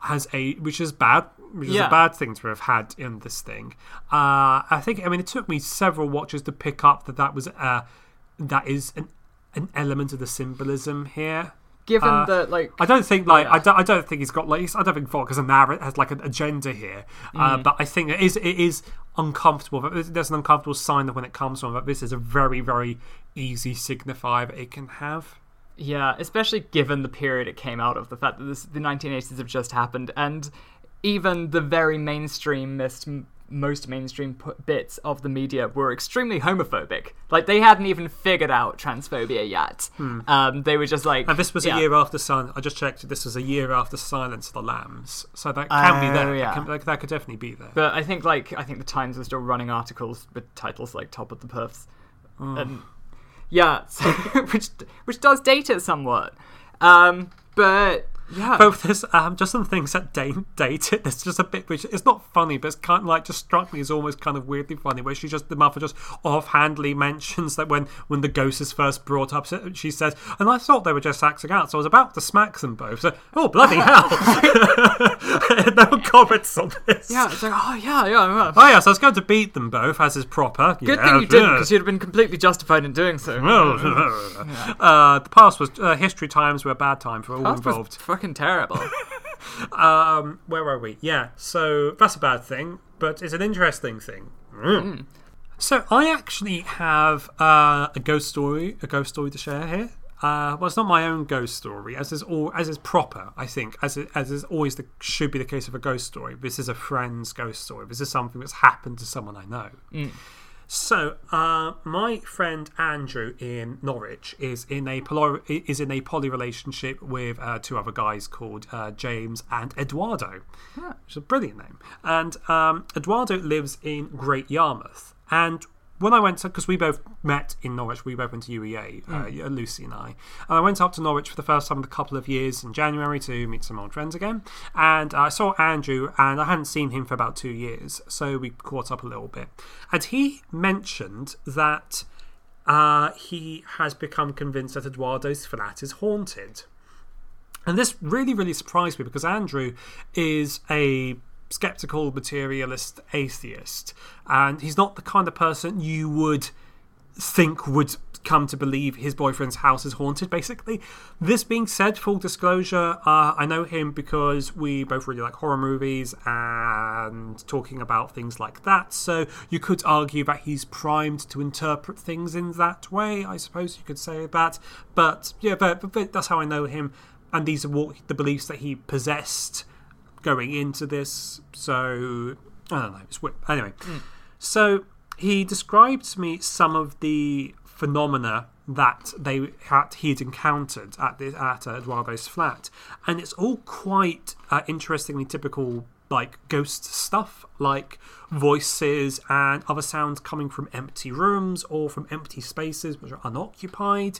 has a which is bad. Which is a bad thing to have had in this thing. Uh, I think. I mean, it took me several watches to pick up that that was uh, that is an an element of the symbolism here. Given Uh, that, like, I don't think like yeah. I, don't, I don't think he's got like I don't think Volk has a narr- has like an agenda here, uh, Mm. but I think it is it is uncomfortable. But there's an uncomfortable sign that when it comes from that this is a very very easy signifier that it can have. Yeah, especially given the period it came out of, the fact that this, the 1980s have just happened, and even the very mainstream, most, most mainstream p- bits of the media were extremely homophobic. Like, they hadn't even figured out transphobia yet. Um, they were just like. Hmm. And this was yeah. a year after Silence. I just checked. This was a year after Silence of the Lambs, so that can be Oh, there. yeah. That, can, that, that could definitely be there. But I think, like, I think the Times was still running articles with titles like "Top of the Puffs," Oh. and yeah, (laughs) so, which which does date it somewhat. Um, but yeah, Both there's um, just some things that date, date it. There's just a bit which it's not funny, but it's kind of like just struck me as almost kind of weirdly funny. Where she just the mother just offhandedly mentions that when when the ghost is first brought up, she says, "And I thought they were just acting out, so I was about to smack them both." So, oh bloody (laughs) hell! (laughs) no comments on this. yeah, it's like oh yeah, yeah. yeah. Oh yes, I was going to beat them both as is proper. Good thing you didn't, because you'd have been completely justified in doing so. (laughs) uh, the past was uh, history times were a bad time for all was involved. Fucking terrible. (laughs) Um, where were we? Yeah, so that's a bad thing, but it's an interesting thing. Mm. So I actually have uh, a ghost story, a ghost story to share here. Uh, well, it's not my own ghost story, as is all as is proper. I think, as it, as is always the should be the case of a ghost story. This is a friend's ghost story. This is something that's happened to someone I know. So, uh, my friend Andrew in Norwich is in a poly, is in a poly relationship with uh, two other guys called uh, James and Eduardo, yeah. which is a brilliant name. And um, Eduardo lives in Great Yarmouth. And when I went to, because we both met in Norwich, we both went to UEA, uh, Lucy and I. And I went up to Norwich for the first time in a couple of years in January to meet some old friends again. And I saw Andrew, and I hadn't seen him for about two years, so we caught up a little bit. And he mentioned that uh, he has become convinced that Eduardo's flat is haunted. And this really, really surprised me because Andrew is a skeptical materialist atheist, and he's not the kind of person you would think would come to believe his boyfriend's house is haunted, basically. This being said, full disclosure, uh, I know him because we both really like horror movies and talking about things like that, so you could argue that he's primed to interpret things in that way, I suppose you could say that. But yeah, but, but, that's how I know him, and these are what the beliefs that he possessed going into this. So I don't know. It's weird. Anyway, so he described to me some of the phenomena that they had he'd encountered at the at Eduardo's flat, and it's all quite uh, interestingly typical like ghost stuff, like voices and other sounds coming from empty rooms or from empty spaces which are unoccupied.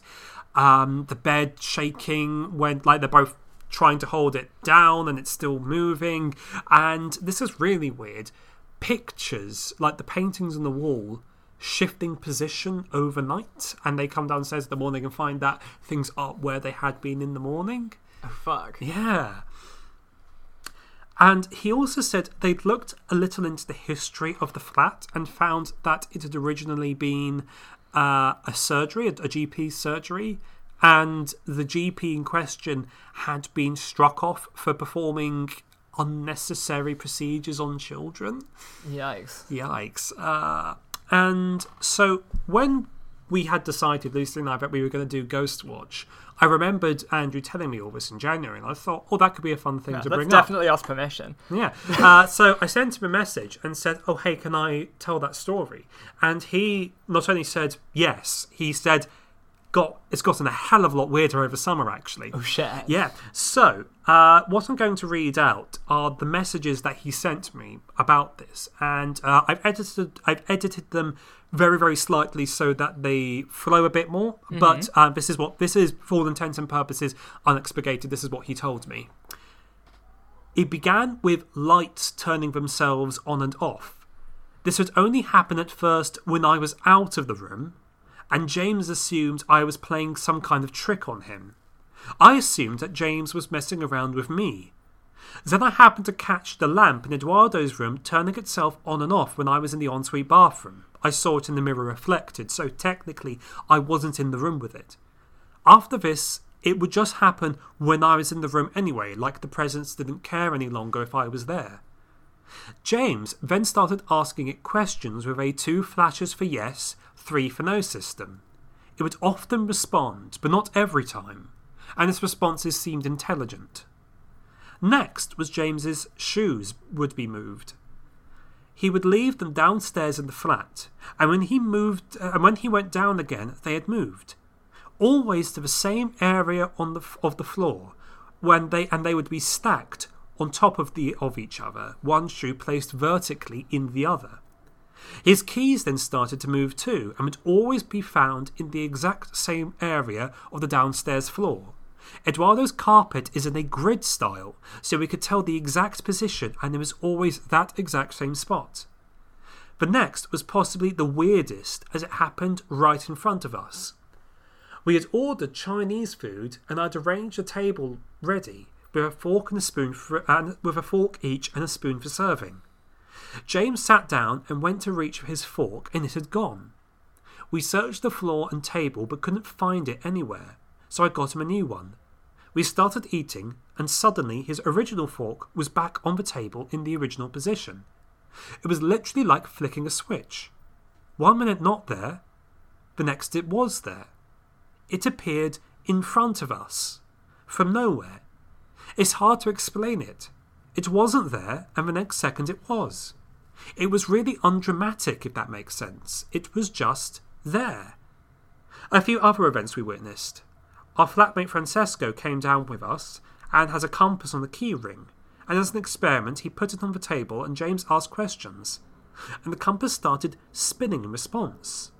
Um, the bed shaking when like they're both trying to hold it down and it's still moving. And this is really weird. Pictures, like the paintings on the wall, shifting position overnight, and they come downstairs in the morning and find that things are where they had been in the morning. Oh, fuck. Yeah. And he also said they'd looked a little into the history of the flat and found that it had originally been uh, a surgery, a, a GP surgery, and the GP in question had been struck off for performing unnecessary procedures on children. Yikes. Yikes. Uh, and so when we had decided, Lucy and I, that we were going to do Ghostwatch, I remembered Andrew telling me all this in January, and I thought, oh, that could be a fun thing Yeah, to bring up. definitely ask permission. Yeah. Uh, so I sent him a message and said, "Oh, hey, can I tell that story?" And he not only said yes, he said, "Got it's gotten a hell of a lot weirder over summer, actually." Oh shit. Yeah. So, uh, what I'm going to read out are the messages that he sent me about this, and uh, I've edited I've edited them very very slightly so that they flow a bit more. But uh, this is what this is for all intents and purposes unexpurgated. This is what he told me. It began with lights turning themselves on and off. This would only happen at first when I was out of the room, and James assumed I was playing some kind of trick on him. I assumed that James was messing around with me. Then I happened to catch the lamp in Eduardo's room turning itself on and off when I was in the ensuite bathroom. I saw it in the mirror reflected, so technically I wasn't in the room with it. After this, it would just happen when I was in the room anyway, like the presence didn't care any longer if I was there. James then started asking it questions with a two flashes for yes, three for no system. It would often respond, but not every time, and its responses seemed intelligent. Next was James's shoes would be moved. He would leave them downstairs in the flat, and when he moved, uh, and when he went down again, they had moved, always to the same area on the of the floor, when they and they would be stacked on top of the of each other, one shoe placed vertically in the other. His keys then started to move too, and would always be found in the exact same area of the downstairs floor. Eduardo's carpet is in a grid style, so we could tell the exact position, and it was always that exact same spot. The next was possibly the weirdest, as it happened right in front of us. We had ordered Chinese food, and I'd arranged the table ready with a fork and a spoon for, and with a fork each and a spoon for serving. James sat down and went to reach for his fork, and it had gone. We searched the floor and table but couldn't find it anywhere, so I got him a new one. We started eating, and suddenly his original fork was back on the table in the original position. It was literally like flicking a switch. One minute not there, the next it was there. It appeared in front of us, from nowhere. It's hard to explain it. It wasn't there, and the next second it was. It was really undramatic, if that makes sense. It was just there. A few other events we witnessed. Our flatmate Francesco came down with us and has a compass on the key ring, and as an experiment, he put it on the table and James asked questions, and the compass started spinning in response.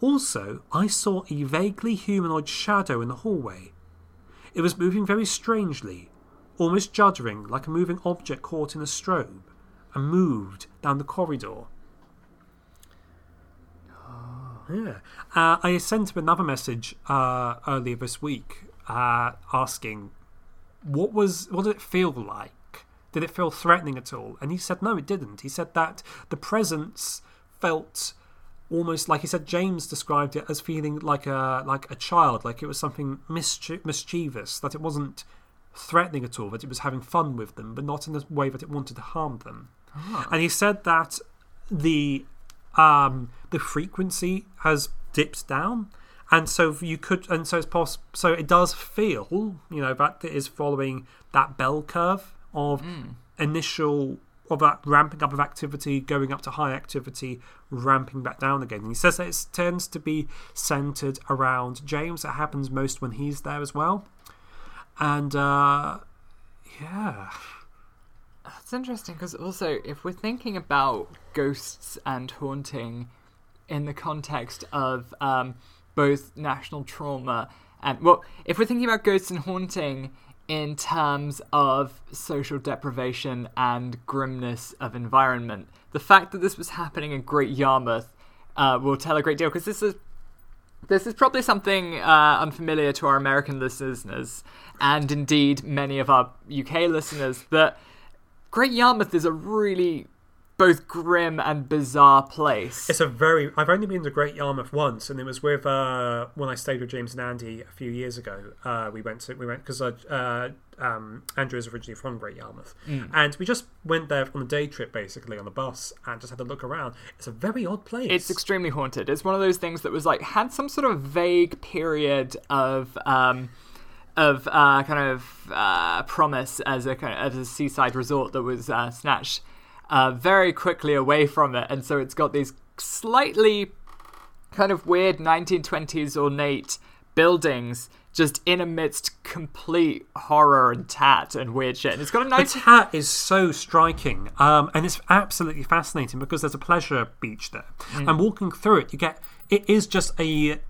Also, I saw a vaguely humanoid shadow in the hallway. It was moving very strangely, almost juddering like a moving object caught in a strobe, and moved down the corridor. Yeah. Uh, I sent him another message uh, earlier this week uh, asking what was what did it feel like? Did it feel threatening at all? And he said no, it didn't. He said that the presence felt almost like he said James described it as feeling like a like a child, like it was something mischie- mischievous, that it wasn't threatening at all, that it was having fun with them, but not in a way that it wanted to harm them. And he said that the um, the frequency has dipped down, and so you could, and so it's poss- so it does feel, you know, that it is following that bell curve of initial of that ramping up of activity, going up to high activity, ramping back down again. And he says that it tends to be centered around James. It happens most when he's there as well, and uh, yeah. That's interesting because also, if we're thinking about ghosts and haunting in the context of um, both national trauma and, well, if we're thinking about ghosts and haunting in terms of social deprivation and grimness of environment, the fact that this was happening in Great Yarmouth uh, will tell a great deal because this is this is probably something uh, unfamiliar to our American listeners and indeed many of our UK listeners that Great Yarmouth is a really both grim and bizarre place. It's a very. I've only been to Great Yarmouth once, and it was with uh, when I stayed with James and Andy a few years ago. Uh, we went to we went because uh, uh, um, Andrew is originally from Great Yarmouth, and we just went there on a day trip, basically on the bus, and just had a look around. It's a very odd place. It's extremely haunted. It's one of those things that was like had some sort of vague period of um, of uh, kind of uh, promise as a kind of, as a seaside resort that was uh, snatched uh, very quickly away from it, and so it's got these slightly kind of weird 1920s ornate buildings just in amidst complete horror and tat and weird shit. And it's got a The nice tat is so striking, um, and it's absolutely fascinating because there's a pleasure beach there, and walking through it, you get it is just a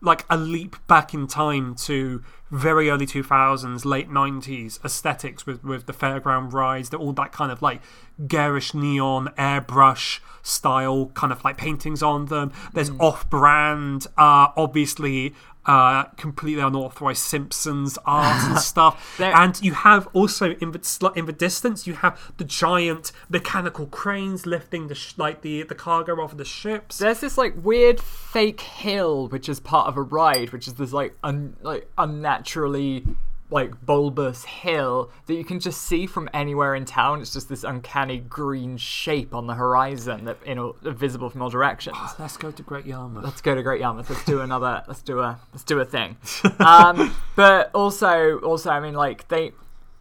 like a leap back in time to very early 2000s, late 90s aesthetics with with the fairground rides, the, all that kind of like garish neon airbrush style kind of like paintings on them. There's off-brand, uh, obviously. Uh, completely unauthorized Simpsons (laughs) art and stuff, There- and you have also in the in the distance you have the giant mechanical cranes lifting the sh- like the the cargo off of the ships. There's this like weird fake hill which is part of a ride, which is this like un- like unnaturally like bulbous hill that you can just see from anywhere in town. It's just this uncanny green shape on the horizon that you know visible from all directions. (gasps) Let's go to Great Yarmouth. Let's go to Great Yarmouth. Let's do (laughs) another. let's do a. Let's do a thing. (laughs) Um, but also, also, I mean, like they.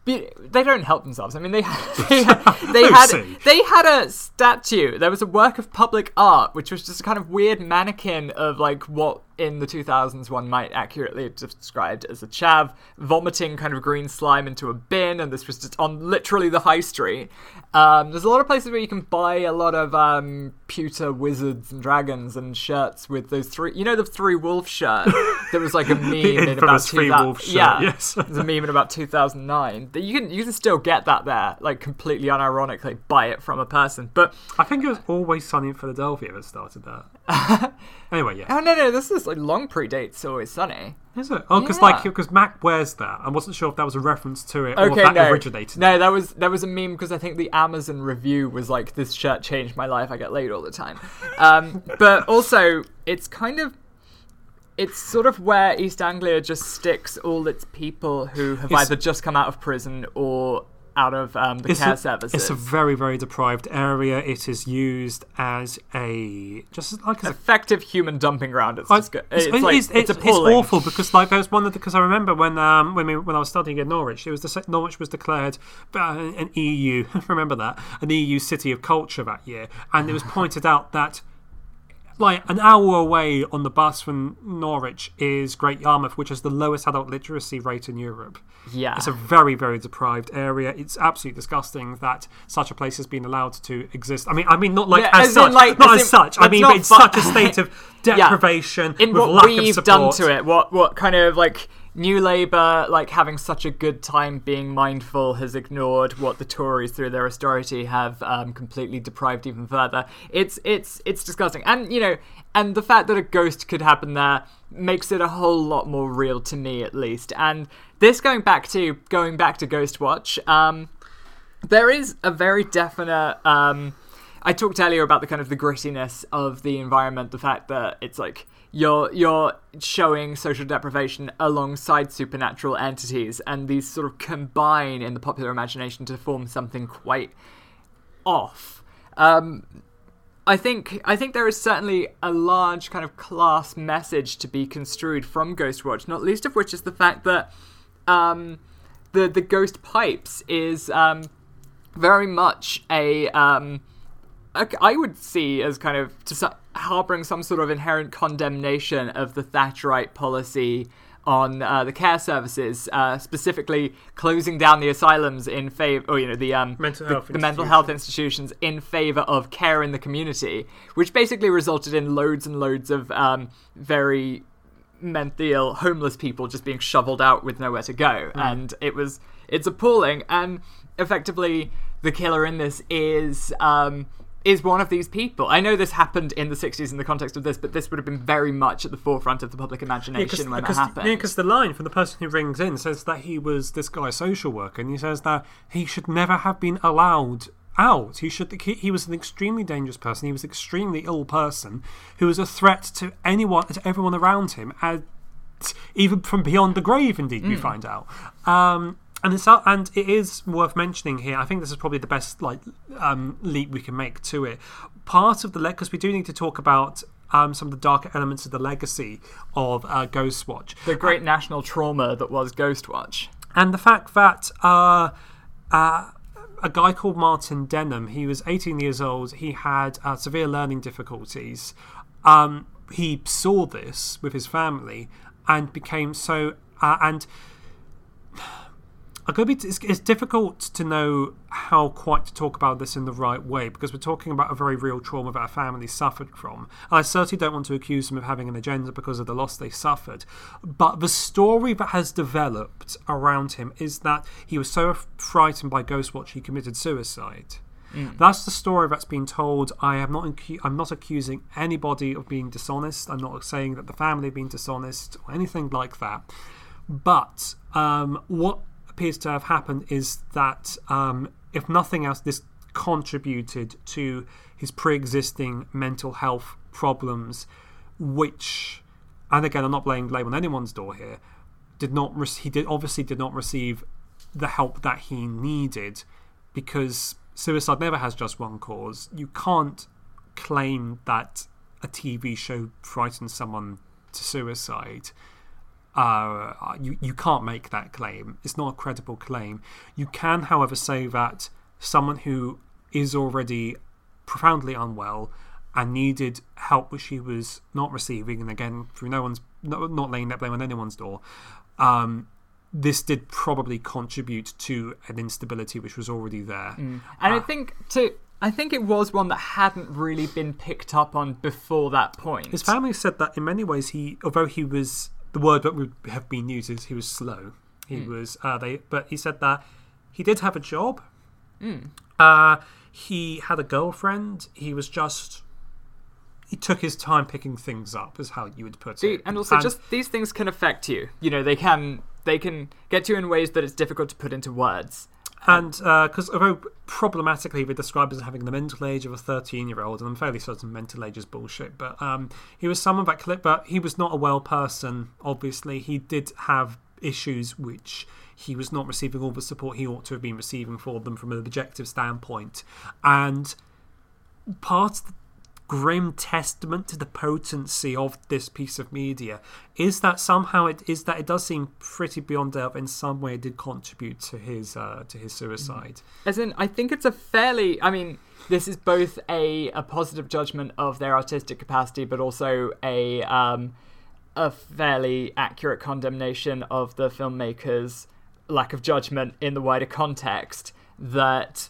They don't help themselves. I mean, they had, (laughs) they had, they had, they had a statue. There was a work of public art, which was just a kind of weird mannequin of like what in the 2000s one might accurately have described as a chav vomiting kind of green slime into a bin, and this was just on literally the high street. Um, there's a lot of places where you can buy a lot of um, pewter wizards and dragons and shirts with those three. You know the three wolf shirt (laughs) that was like a meme in about 2000 wolf shirt, Yeah, yes. there's a meme in about 2009 that you can you can still get that there, like completely unironically buy it from a person. But I think it was always sunny in Philadelphia that started that. (laughs) anyway, yeah. oh no no, this is like long predates Always Sunny. Is it? Oh, because Yeah. like because Mac wears that. I wasn't sure if that was a reference to it or Okay, if that no, originated. no, that was that was a meme because I think the Amazon review was like, "This shirt changed my life. I get laid all the time." (laughs) Um, but also, it's kind of. It's sort of where East Anglia just sticks all its people who have It's- either just come out of prison or out of um, the It's care a, services. it's a very very deprived area. It is used as a just like a effective human dumping ground. It's, I- it's, it's, like, it's, it's, it's, awful because like there was one of the because I remember when um when we, when I was studying in Norwich, it was the Norwich was declared uh, an EU (laughs) remember that an EU city of culture that year, and it was pointed out that like an hour away on the bus from Norwich is Great Yarmouth, which has the lowest adult literacy rate in Europe. Yeah. It's a very, very deprived area. It's absolutely disgusting that such a place has been allowed to exist. I mean, I mean, not like Yeah, as, as in, such, like- not as as, in- such. I mean, it's fu- such a state of (laughs) deprivation in with what we've done to it. What what kind of like New Labour, like having such a good time being mindful, has ignored what the Tories, through their austerity, have um, completely deprived even further. It's it's it's disgusting, and you know, and the fact that a ghost could happen there makes it a whole lot more real to me, at least. And this going back to going back to Ghostwatch. Um, there is a very definite um I talked earlier about the kind of the grittiness of the environment, the fact that it's like you're you're showing social deprivation alongside supernatural entities, and these sort of combine in the popular imagination to form something quite off. Um, I think I think there is certainly a large kind of class message to be construed from Ghostwatch, not least of which is the fact that um, the the ghost pipes is um, very much a um, I would see as kind of to harboring some sort of inherent condemnation of the Thatcherite policy on uh, the care services, uh, specifically closing down the asylums in favor, or you know, the um, Mental the, health the mental health institutions in favor of care in the community, which basically resulted in loads and loads of um, very mentally ill homeless people just being shoveled out with nowhere to go. And it was it's appalling. And effectively the killer in this is um is one of these people. I know this happened in the 60s in the context of this, but this would have been very much at the forefront of the public imagination when that happened. because the line from the person who rings in says that he was this guy's social worker, and he says that he should never have been allowed out. He should. He, he was an extremely dangerous person. He was an extremely ill person who was a threat to anyone, to everyone around him, and even from beyond the grave. Indeed, we find out. Um, and it's uh, and it is worth mentioning here. I think this is probably the best like um, leap we can make to it. Part of the because we do need to talk about um, some of the darker elements of the legacy of uh, Ghostwatch. the great national trauma that was Ghostwatch. and the fact that uh, uh, a guy called Martin Denham, he was 18 years old, he had uh, severe learning difficulties. Um, he saw this with his family and became so. Uh, and I could be, it's, it's difficult to know how quite to talk about this in the right way because we're talking about a very real trauma that our family suffered from. I certainly don't want to accuse them of having an agenda because of the loss they suffered. But the story that has developed around him is that he was so frightened by Ghostwatch he committed suicide. That's the story that's been told. I am not. I'm not accusing anybody of being dishonest. I'm not saying that the family have been dishonest or anything like that. But um, what appears to have happened is that, um, if nothing else, this contributed to his pre-existing mental health problems, which, and again, I'm not laying blame on anyone's door here. Did not. Re- he did obviously did not receive the help that he needed because suicide never has just one cause. You can't claim that a TV show frightens someone to suicide. Uh, you, you can't make that claim. It's not a credible claim. You can, however, say that someone who is already profoundly unwell and needed help which he was not receiving, and again, through no one's not, not laying that blame on anyone's door, um, this did probably contribute to an instability which was already there. And I think to I think it was one that hadn't really been picked up on before that point. His family said that in many ways he, although he was the word that would have been used is he was slow. He was uh, they, but he said that he did have a job. Uh, he had a girlfriend. He was just he took his time picking things up, is how you would put See, it. and also just these things can affect you. You know, they can they can get you in ways that it's difficult to put into words. And because although problematically they describe as having the mental age of a 13 year old, and I'm fairly certain mental age is bullshit, but um, he was someone that clip, but he was not a well person, obviously. He did have issues which he was not receiving all the support he ought to have been receiving for them from an objective standpoint. And part of the grim testament to the potency of this piece of media is that somehow it is that it does seem pretty beyond doubt in some way it did contribute to his uh, to his suicide. As in, I think it's a fairly. I mean, this is both a, a positive judgment of their artistic capacity, but also a um, a fairly accurate condemnation of the filmmakers' lack of judgment in the wider context. That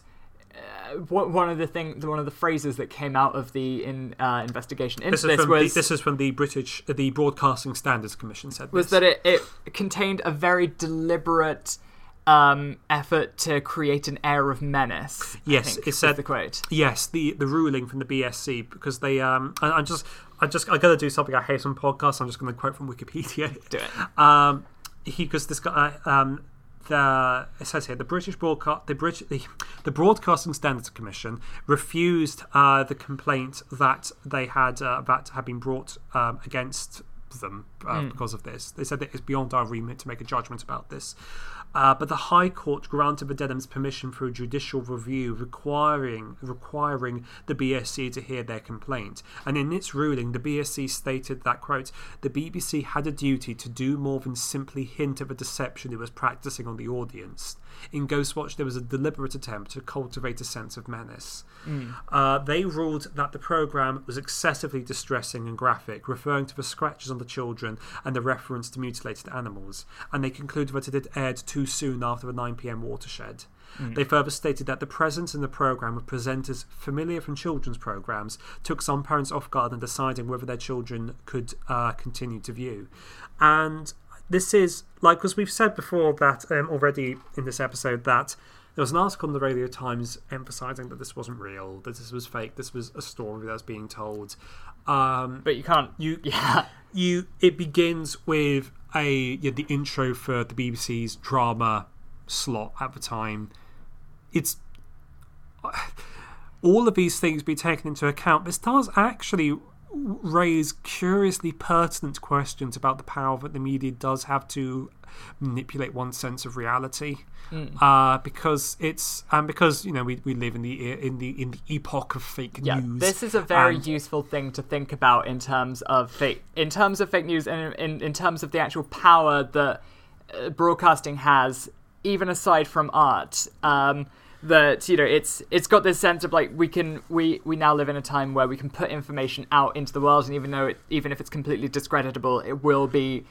one one of the thing, one of the phrases that came out of the in, uh, investigation into This this, is from was the, this is from the British the Broadcasting Standards Commission said was this. that it, it contained a very deliberate um, effort to create an air of menace. Yes, think, it said- the quote. Yes, the the ruling from the BSC because they um I, I'm just I just I gotta do something I hate on podcasts. I'm just gonna quote from Wikipedia. Do it. (laughs) Um, he because this guy um the it says here the British broadcast the British the, the Broadcasting Standards Commission refused uh, the complaint that they had uh, that had been brought um, against them uh, because of this. They said that it's beyond our remit to make a judgment about this. Uh, but the High Court granted the Denhams permission for a judicial review requiring requiring the BSC to hear their complaint. And in its ruling, the BSC stated that quote the BBC had a duty to do more than simply hint of a deception it was practicing on the audience. In Ghostwatch, there was a deliberate attempt to cultivate a sense of menace. Uh, they ruled that the program was excessively distressing and graphic, referring to the scratches on the children and the reference to mutilated animals, and they concluded that it had aired too soon after the 9 pm watershed. They further stated that the presence in the program of presenters familiar from children's programs took some parents off guard in deciding whether their children could uh, continue to view. And this is like, because we've said before that um, already in this episode that there was an article in the Radio Times emphasizing that this wasn't real, that this was fake, this was a story that was being told. Um, But you can't. you (laughs) Yeah. you it begins with a yeah, the intro for the BBC's drama slot at the time. It's (sighs) all of these things be taken into account. This does actually raise curiously pertinent questions about the power that the media does have to manipulate one's sense of reality. Uh, because it's and because you know we, we live in the in the in the epoch of fake Yeah, news. this is a very and- useful thing to think about in terms of fake, in terms of fake news, and in, in terms of the actual power that uh, broadcasting has, even aside from art. Um, that you know, it's it's got this sense of like we can we we now live in a time where we can put information out into the world, and even though it, even if it's completely discreditable, it will be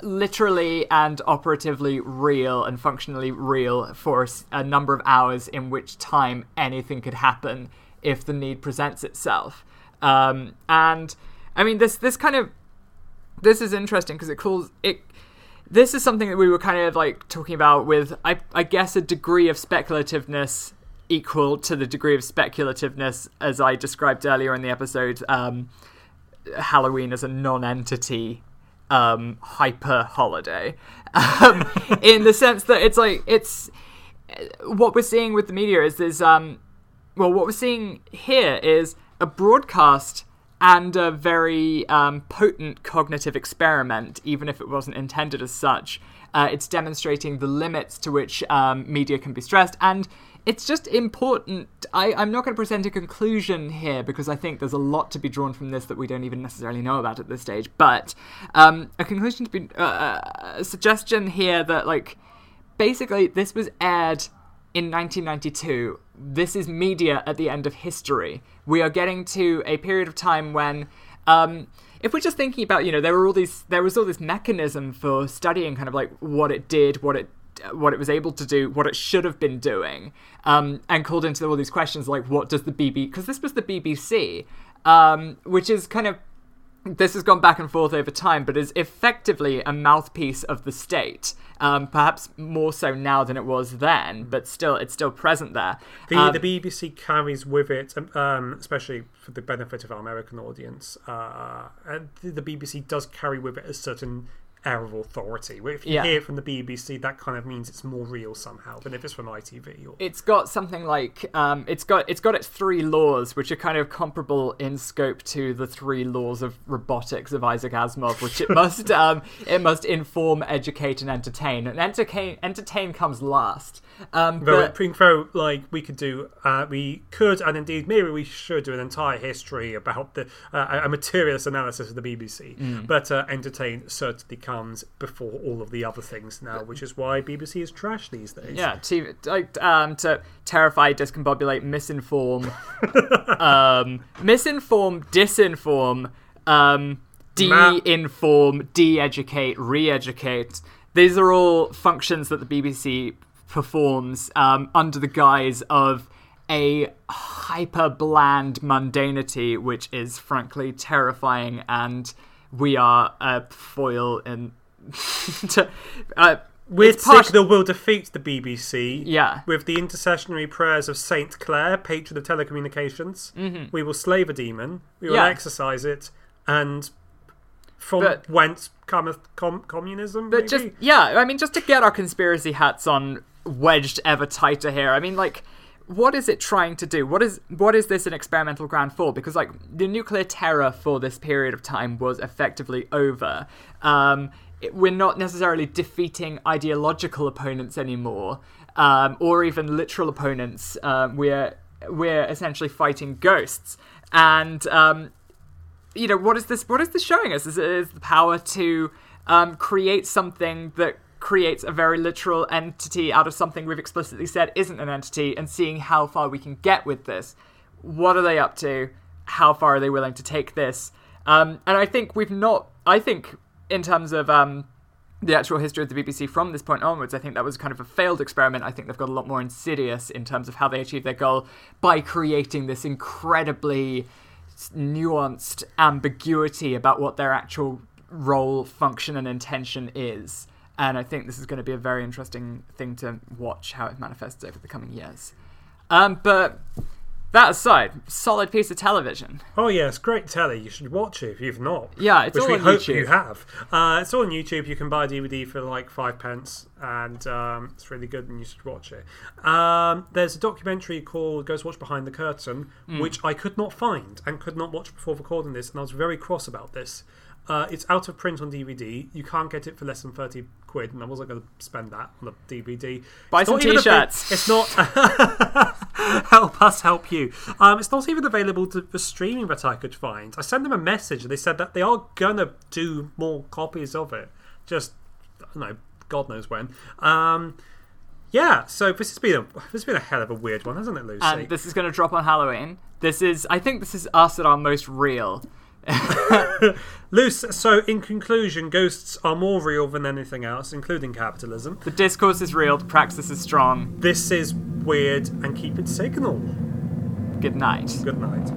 literally and operatively real and functionally real for a number of hours in which time anything could happen if the need presents itself. Um, and i mean this this kind of this is interesting because it calls it this is something that we were kind of like talking about with I, I guess a degree of speculativeness equal to the degree of speculativeness as i described earlier in the episode um, halloween as a non-entity um, hyper holiday um, (laughs) in the sense that it's like it's what we're seeing with the media is there's um well what we're seeing here is a broadcast and a very um, potent cognitive experiment even if it wasn't intended as such. Uh, it's demonstrating the limits to which um, media can be stressed and it's just important. I, i'm not going to present a conclusion here because i think there's a lot to be drawn from this that we don't even necessarily know about at this stage but um, a conclusion to be uh, a suggestion here that like basically this was aired in 1992 this is media at the end of history we are getting to a period of time when um, if we're just thinking about you know there were all these there was all this mechanism for studying kind of like what it did what it what it was able to do what it should have been doing um, and called into all these questions like what does the BBC? because this was the bbc um, which is kind of this has gone back and forth over time, but is effectively a mouthpiece of the state. Um, perhaps more so now than it was then, but still, it's still present there. The, Um, the BBC carries with it, um, especially for the benefit of our American audience, uh, the, the BBC does carry with it a certain air of authority. If you Yeah. hear it from the BBC, that kind of means it's more real somehow than if it's from ITV. Or, it's got something like um, it's got it's got its three laws, which are kind of comparable in scope to the three laws of robotics of Isaac Asimov, which it (laughs) must um, it must inform, educate, and entertain. And entertain entertain comes last. Um, Though, but, though, like we could do, uh, we could, and indeed maybe we should do an entire history about the uh, a materialist analysis of the BBC. Mm. But uh, entertain certainly comes before all of the other things now, which is why BBC is trash these days. Yeah, to like um to terrify, discombobulate, misinform, (laughs) um, misinform, disinform, um, de-inform, de-educate, re-educate. These are all functions that the BBC performs um, under the guise of a hyper bland mundanity, which is frankly terrifying, and we are a foil in. (laughs) to, uh, it's part- signal will defeat the BBC. Yeah. With the intercessionary prayers of Saint Clare, patron of telecommunications. Mm-hmm. We will slay the demon. We will Yeah. exorcise it, and from But- whence cometh com- communism? But maybe? just yeah, I mean, just to get our conspiracy hats on wedged ever tighter here. I mean, like, what is it trying to do? What is what is this an experimental ground for? Because like the nuclear terror for this period of time was effectively over. Um, it- we're not necessarily defeating ideological opponents anymore, um, or even literal opponents. Um, we're we're essentially fighting ghosts, and um, you know what is this what is this showing us is, is the power to um, create something that creates a very literal entity out of something we've explicitly said isn't an entity and seeing how far we can get with this what are they up to how far are they willing to take this um, and i think we've not i think in terms of um, the actual history of the BBC from this point onwards, I think that was kind of a failed experiment. I think they've got a lot more insidious in terms of how they achieve their goal by creating this incredibly nuanced ambiguity about what their actual role, function, and intention is. And I think this is going to be a very interesting thing to watch how it manifests over the coming years. Um, but that aside, solid piece of television. Oh yes, great telly. You should watch it if you've not. Yeah, it's which all we on hope YouTube. you have. Uh, it's all on YouTube. You can buy a DVD for like five pence, and um, it's really good, and you should watch it. Um, there's a documentary called "Ghostwatch Behind the Curtain," Hmm. which I could not find and could not watch before recording this, and I was very cross about this. Uh, it's out of print on DVD. You can't get it for less than thirty quid, and I wasn't going to spend that on a DVD. Buy It's some not even avail- t-shirts. It's not. (laughs) help us help you. Um, it's not even available to, for streaming that I could find. I sent them a message and they said that they are gonna do more copies of it. Just, I don't know, God knows when. Um, yeah, so this has been a this has been a hell of a weird one, hasn't it, Lucy? And this is going to drop on Halloween. This is, I think, this is us at our most real. (laughs) Luce, so in conclusion, ghosts are more real than anything else, including capitalism. The discourse is real. The praxis is strong. This is weird, and keep it signal. Good night. Good night.